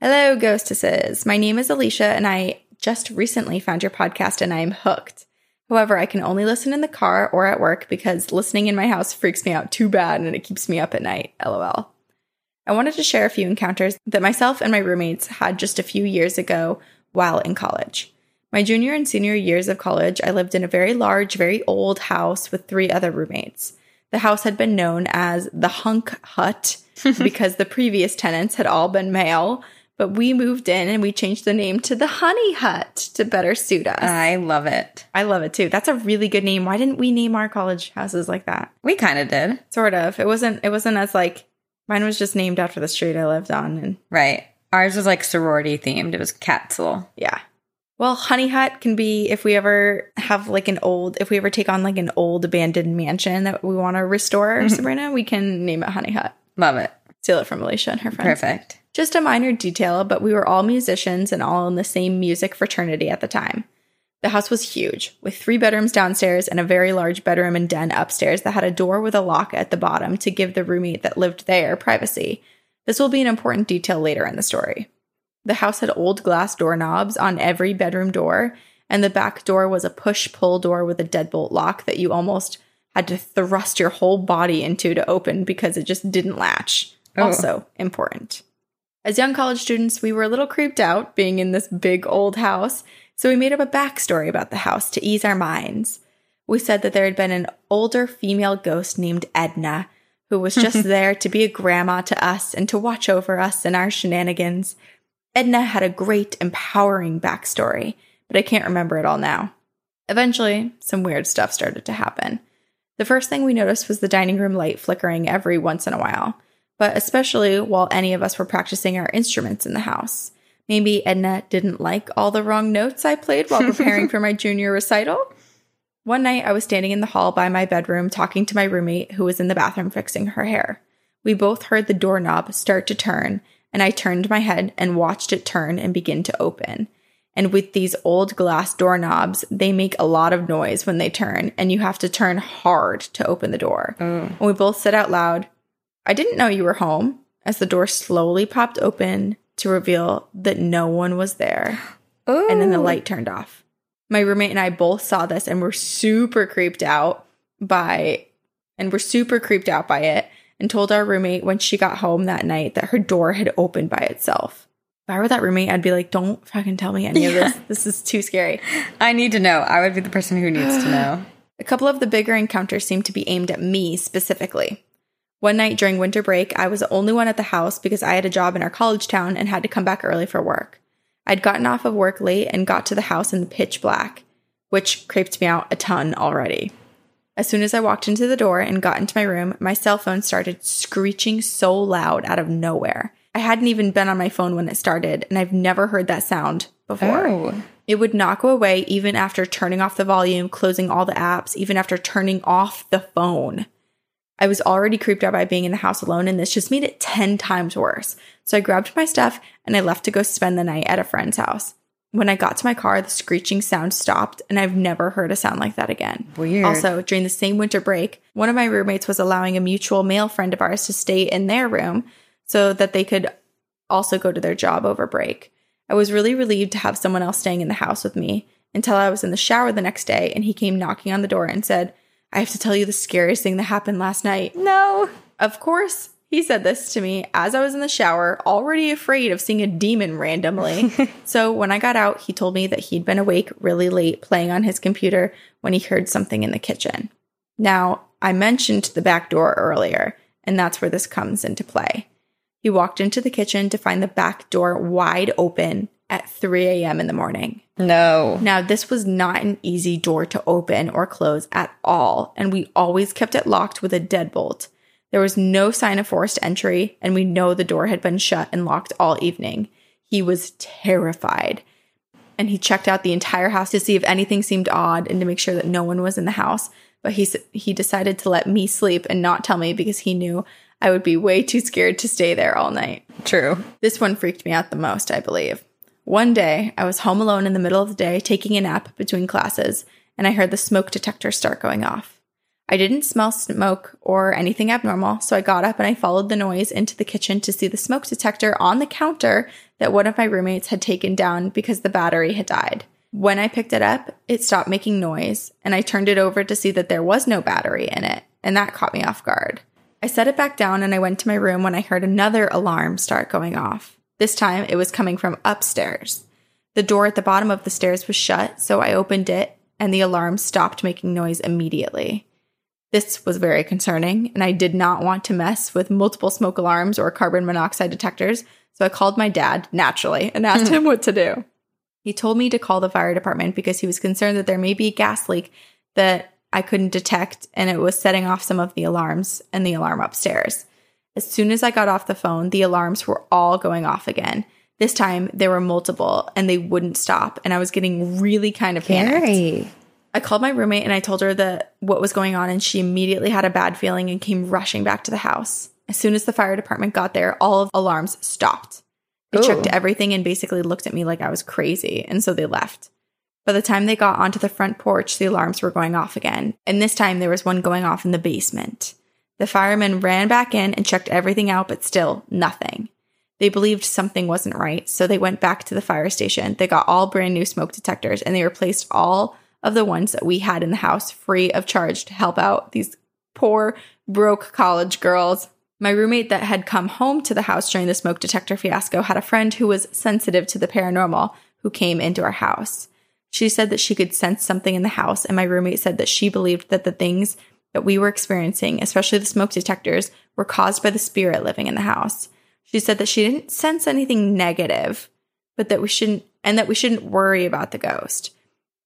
Hello, ghostesses. My name is Alicia, and I just recently found your podcast and I am hooked. However, I can only listen in the car or at work because listening in my house freaks me out too bad and it keeps me up at night. LOL. I wanted to share a few encounters that myself and my roommates had just a few years ago while in college. My junior and senior years of college, I lived in a very large, very old house with three other roommates. The house had been known as the Hunk Hut <laughs> because the previous tenants had all been male, but we moved in and we changed the name to the Honey Hut to better suit us. I love it. I love it too. That's a really good name. Why didn't we name our college houses like that? We kind of did. Sort of. It wasn't it wasn't as like mine was just named after the street I lived on and Right. Ours was like sorority themed. It was Catskill. Yeah. Well, Honey Hut can be if we ever have like an old, if we ever take on like an old abandoned mansion that we want to restore, mm-hmm. Sabrina, we can name it Honey Hut. Love it. Steal it from Alicia and her friends. Perfect. Just a minor detail, but we were all musicians and all in the same music fraternity at the time. The house was huge, with three bedrooms downstairs and a very large bedroom and den upstairs that had a door with a lock at the bottom to give the roommate that lived there privacy. This will be an important detail later in the story. The house had old glass doorknobs on every bedroom door, and the back door was a push pull door with a deadbolt lock that you almost had to thrust your whole body into to open because it just didn't latch. Oh. Also important. As young college students, we were a little creeped out being in this big old house, so we made up a backstory about the house to ease our minds. We said that there had been an older female ghost named Edna who was just <laughs> there to be a grandma to us and to watch over us and our shenanigans. Edna had a great, empowering backstory, but I can't remember it all now. Eventually, some weird stuff started to happen. The first thing we noticed was the dining room light flickering every once in a while, but especially while any of us were practicing our instruments in the house. Maybe Edna didn't like all the wrong notes I played while <laughs> preparing for my junior recital. One night, I was standing in the hall by my bedroom talking to my roommate who was in the bathroom fixing her hair. We both heard the doorknob start to turn, and I turned my head and watched it turn and begin to open. And with these old glass doorknobs, they make a lot of noise when they turn, and you have to turn hard to open the door. Mm. And we both said out loud, I didn't know you were home, as the door slowly popped open to reveal that no one was there. Oh. And then the light turned off. My roommate and I both saw this and were super creeped out by and were super creeped out by it and told our roommate when she got home that night that her door had opened by itself. If I were that roommate, I'd be like, don't fucking tell me any of this. This is too scary. <laughs> I need to know. I would be the person who needs to know. <sighs> A couple of the bigger encounters seemed to be aimed at me specifically. One night during winter break, I was the only one at the house because I had a job in our college town and had to come back early for work. I'd gotten off of work late and got to the house in the pitch black, which creeped me out a ton already. As soon as I walked into the door and got into my room, my cell phone started screeching so loud out of nowhere. I hadn't even been on my phone when it started, and I've never heard that sound before. Oh. It would not go away even after turning off the volume, closing all the apps, even after turning off the phone. I was already creeped out by being in the house alone, and this just made it 10 times worse. So I grabbed my stuff and I left to go spend the night at a friend's house. When I got to my car, the screeching sound stopped, and I've never heard a sound like that again. Weird. Also, during the same winter break, one of my roommates was allowing a mutual male friend of ours to stay in their room so that they could also go to their job over break. I was really relieved to have someone else staying in the house with me until I was in the shower the next day and he came knocking on the door and said, I have to tell you the scariest thing that happened last night. No. Of course, He said this to me as I was in the shower, already afraid of seeing a demon randomly. <laughs> so when I got out, he told me that he'd been awake really late playing on his computer when he heard something in the kitchen. Now, I mentioned the back door earlier, and that's where this comes into play. He walked into the kitchen to find the back door wide open at 3 a.m. in the morning. No. Now, this was not an easy door to open or close at all, and we always kept it locked with a deadbolt. There was no sign of forced entry, and we know the door had been shut and locked all evening. He was terrified, and he checked out the entire house to see if anything seemed odd and to make sure that no one was in the house. But he he decided to let me sleep and not tell me because he knew I would be way too scared to stay there all night. True. This one freaked me out the most, I believe. One day, I was home alone in the middle of the day taking a nap between classes, and I heard the smoke detector start going off. I didn't smell smoke or anything abnormal, so I got up and I followed the noise into the kitchen to see the smoke detector on the counter that one of my roommates had taken down because the battery had died. When I picked it up, it stopped making noise, and I turned it over to see that there was no battery in it, and that caught me off guard. I set it back down and I went to my room when I heard another alarm start going off. This time it was coming from upstairs. The door at the bottom of the stairs was shut, so I opened it and the alarm stopped making noise immediately. This was very concerning, and I did not want to mess with multiple smoke alarms or carbon monoxide detectors, so I called my dad, naturally, and asked hmm. him what to do. He told me to call the fire department because he was concerned that there may be a gas leak that I couldn't detect, and it was setting off some of the alarms and the alarm upstairs. As soon as I got off the phone, the alarms were all going off again. This time there were multiple and they wouldn't stop, and I was getting really kind of panicked. Scary. I called my roommate and I told her that what was going on, and she immediately had a bad feeling and came rushing back to the house. As soon as the fire department got there, all of the alarms stopped. They Ooh. checked everything and basically looked at me like I was crazy, and so they left. By the time they got onto the front porch, the alarms were going off again, and this time there was one going off in the basement. The firemen ran back in and checked everything out, but still nothing. They believed something wasn't right, so they went back to the fire station. They got all brand new smoke detectors and they replaced all of the ones that we had in the house free of charge to help out these poor, broke college girls. My roommate that had come home to the house during the smoke detector fiasco had a friend who was sensitive to the paranormal who came into our house. She said that she could sense something in the house, and my roommate said that she believed that the things that we were experiencing, especially the smoke detectors, were caused by the spirit living in the house. She said that she didn't sense anything negative, but that we shouldn't, and that we shouldn't worry about the ghost.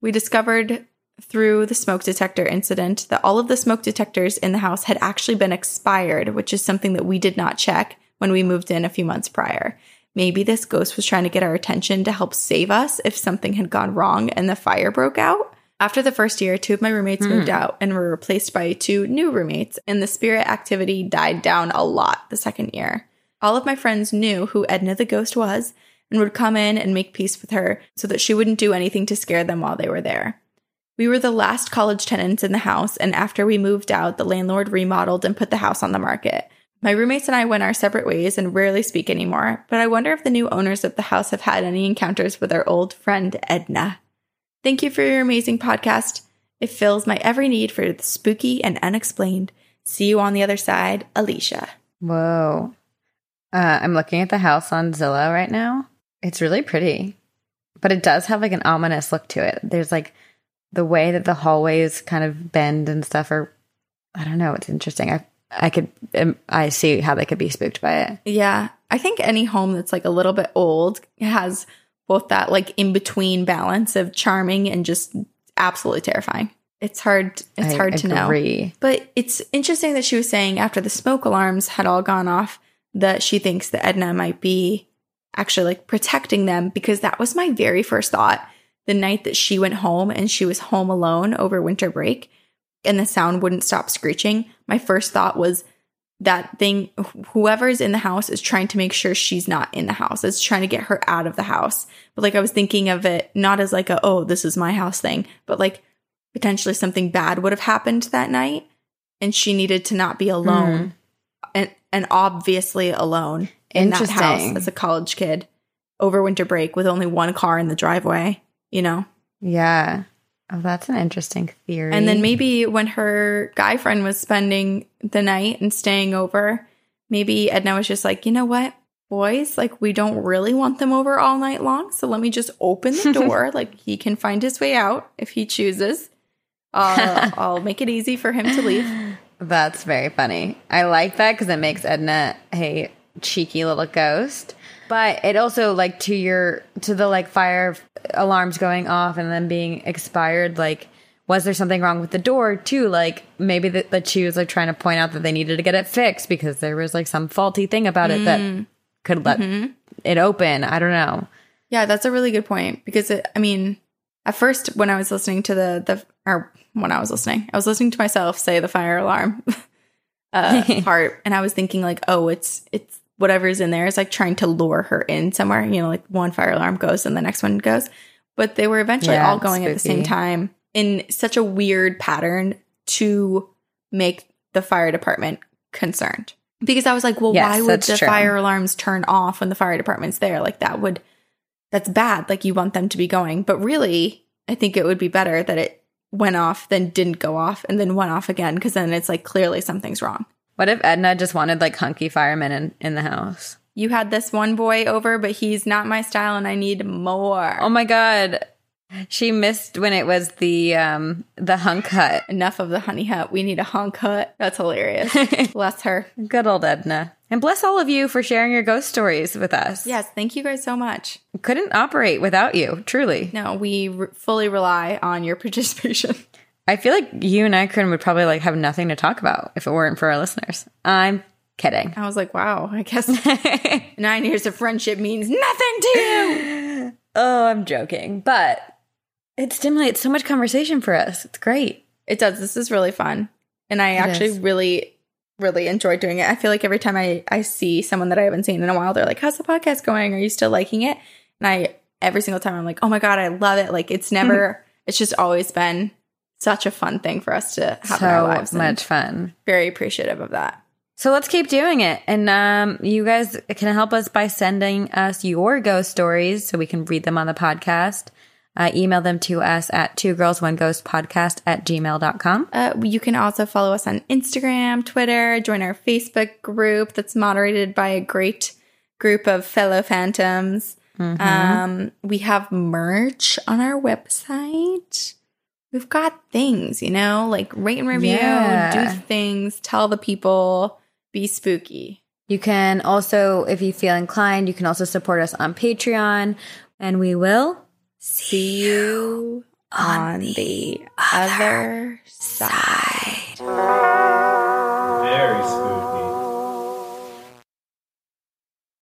We discovered through the smoke detector incident that all of the smoke detectors in the house had actually been expired, which is something that we did not check when we moved in a few months prior. Maybe this ghost was trying to get our attention to help save us if something had gone wrong and the fire broke out. After the first year, two of my roommates moved hmm. out and were replaced by two new roommates, and the spirit activity died down a lot the second year. All of my friends knew who Edna the ghost was and would come in and make peace with her so that she wouldn't do anything to scare them while they were there. We were the last college tenants in the house, and after we moved out, the landlord remodeled and put the house on the market. My roommates and I went our separate ways and rarely speak anymore, but I wonder if the new owners of the house have had any encounters with our old friend Edna. Thank you for your amazing podcast. It fills my every need for the spooky and unexplained. See you on the other side, Alicia. Whoa. Uh, I'm looking at the house on Zillow right now. It's really pretty, but it does have like an ominous look to it. There's like the way that the hallways kind of bend and stuff are, I don't know. It's interesting. I I could um, I see how they could be spooked by it. Yeah, I think any home that's like a little bit old has both that like in between balance of charming and just absolutely terrifying. It's hard. It's I hard to know. But it's interesting that she was saying after the smoke alarms had all gone off that she thinks that Edna might be actually like protecting them because that was my very first thought the night that she went home and she was home alone over winter break and the sound wouldn't stop screeching. My first thought was that thing whoever's in the house is trying to make sure she's not in the house. It's trying to get her out of the house. But like I was thinking of it not as like a oh, this is my house thing, but like potentially something bad would have happened that night and she needed to not be alone mm. and and obviously alone in that house Interesting. as a college kid over winter break with only one car in the driveway, you know. Yeah. Oh, that's an interesting theory. And then maybe when her guy friend was spending the night and staying over, maybe Edna was just like, you know what, boys, like we don't really want them over all night long. So let me just open the <laughs> door. like he can find his way out if he chooses. Uh, <laughs> I'll make it easy for him to leave. That's very funny. I like that because it makes Edna a cheeky little ghost. But it also like to your to the like fire alarms going off and then being expired. Like, was there something wrong with the door too? Like maybe that that she was like trying to point out that they needed to get it fixed because there was like some faulty thing about it that could let it open. I don't know. Yeah, that's a really good point because it, I mean, at first when I was listening to the the or when I was listening, I was listening to myself say the fire alarm <laughs> uh, <laughs> part, and I was thinking like, oh, it's it's whatever's in there is like trying to lure her in somewhere. You know, like one fire alarm goes and the next one goes, but they were eventually Yeah, all going at the same time in such a weird pattern to make the fire department concerned. Because I was like, well, Yes, why would the true. fire alarms turn off when the fire department's there? Like that would that's bad. Like you want them to be going. But really, I think it would be better that it went off, then didn't go off, and then went off again, because then it's like clearly something's wrong. What if Edna just wanted like hunky firemen in, in the house? You had this one boy over, but he's not my style and I need more. Oh my god. She missed when it was the um the hunk hut. Enough of the honey hut. We need a honk hut. That's hilarious. <laughs> Bless her. Good old Edna. And bless all of you for sharing your ghost stories with us. Yes, thank you guys so much. Couldn't operate without you, truly. No, we re- fully rely on your <laughs> participation. I feel like you and I, Corinne, would probably like have nothing to talk about if it weren't for our listeners. I'm kidding. I was like, wow, I guess <laughs> nine years of friendship means nothing to you. <laughs> Oh, I'm joking. But it stimulates so much conversation for us. It's great. It does. This is really fun. And I actually is. really, really enjoy doing it. I feel like every time I, I see someone that I haven't seen in a while, they're like, How's the podcast going? Are you still liking it? And I, every single time, I'm like, Oh my God, I love it. Like, it's never, <laughs> it's just always been such a fun thing for us to have in our so lives. much fun. Very appreciative of that. So let's keep doing it. And um, you guys can help us by sending us your ghost stories so we can read them on the podcast. Uh, email them to us at two girls one ghost podcast at gmail.com. Uh, you can also follow us on Instagram, Twitter, join our Facebook group that's moderated by a great group of fellow phantoms. Um, we have merch on our website we've got things, you know, like rate and review, yeah. do things, tell the people, be spooky. You can also, if you feel inclined, you can also support us on Patreon, and we will see you on the other side. Very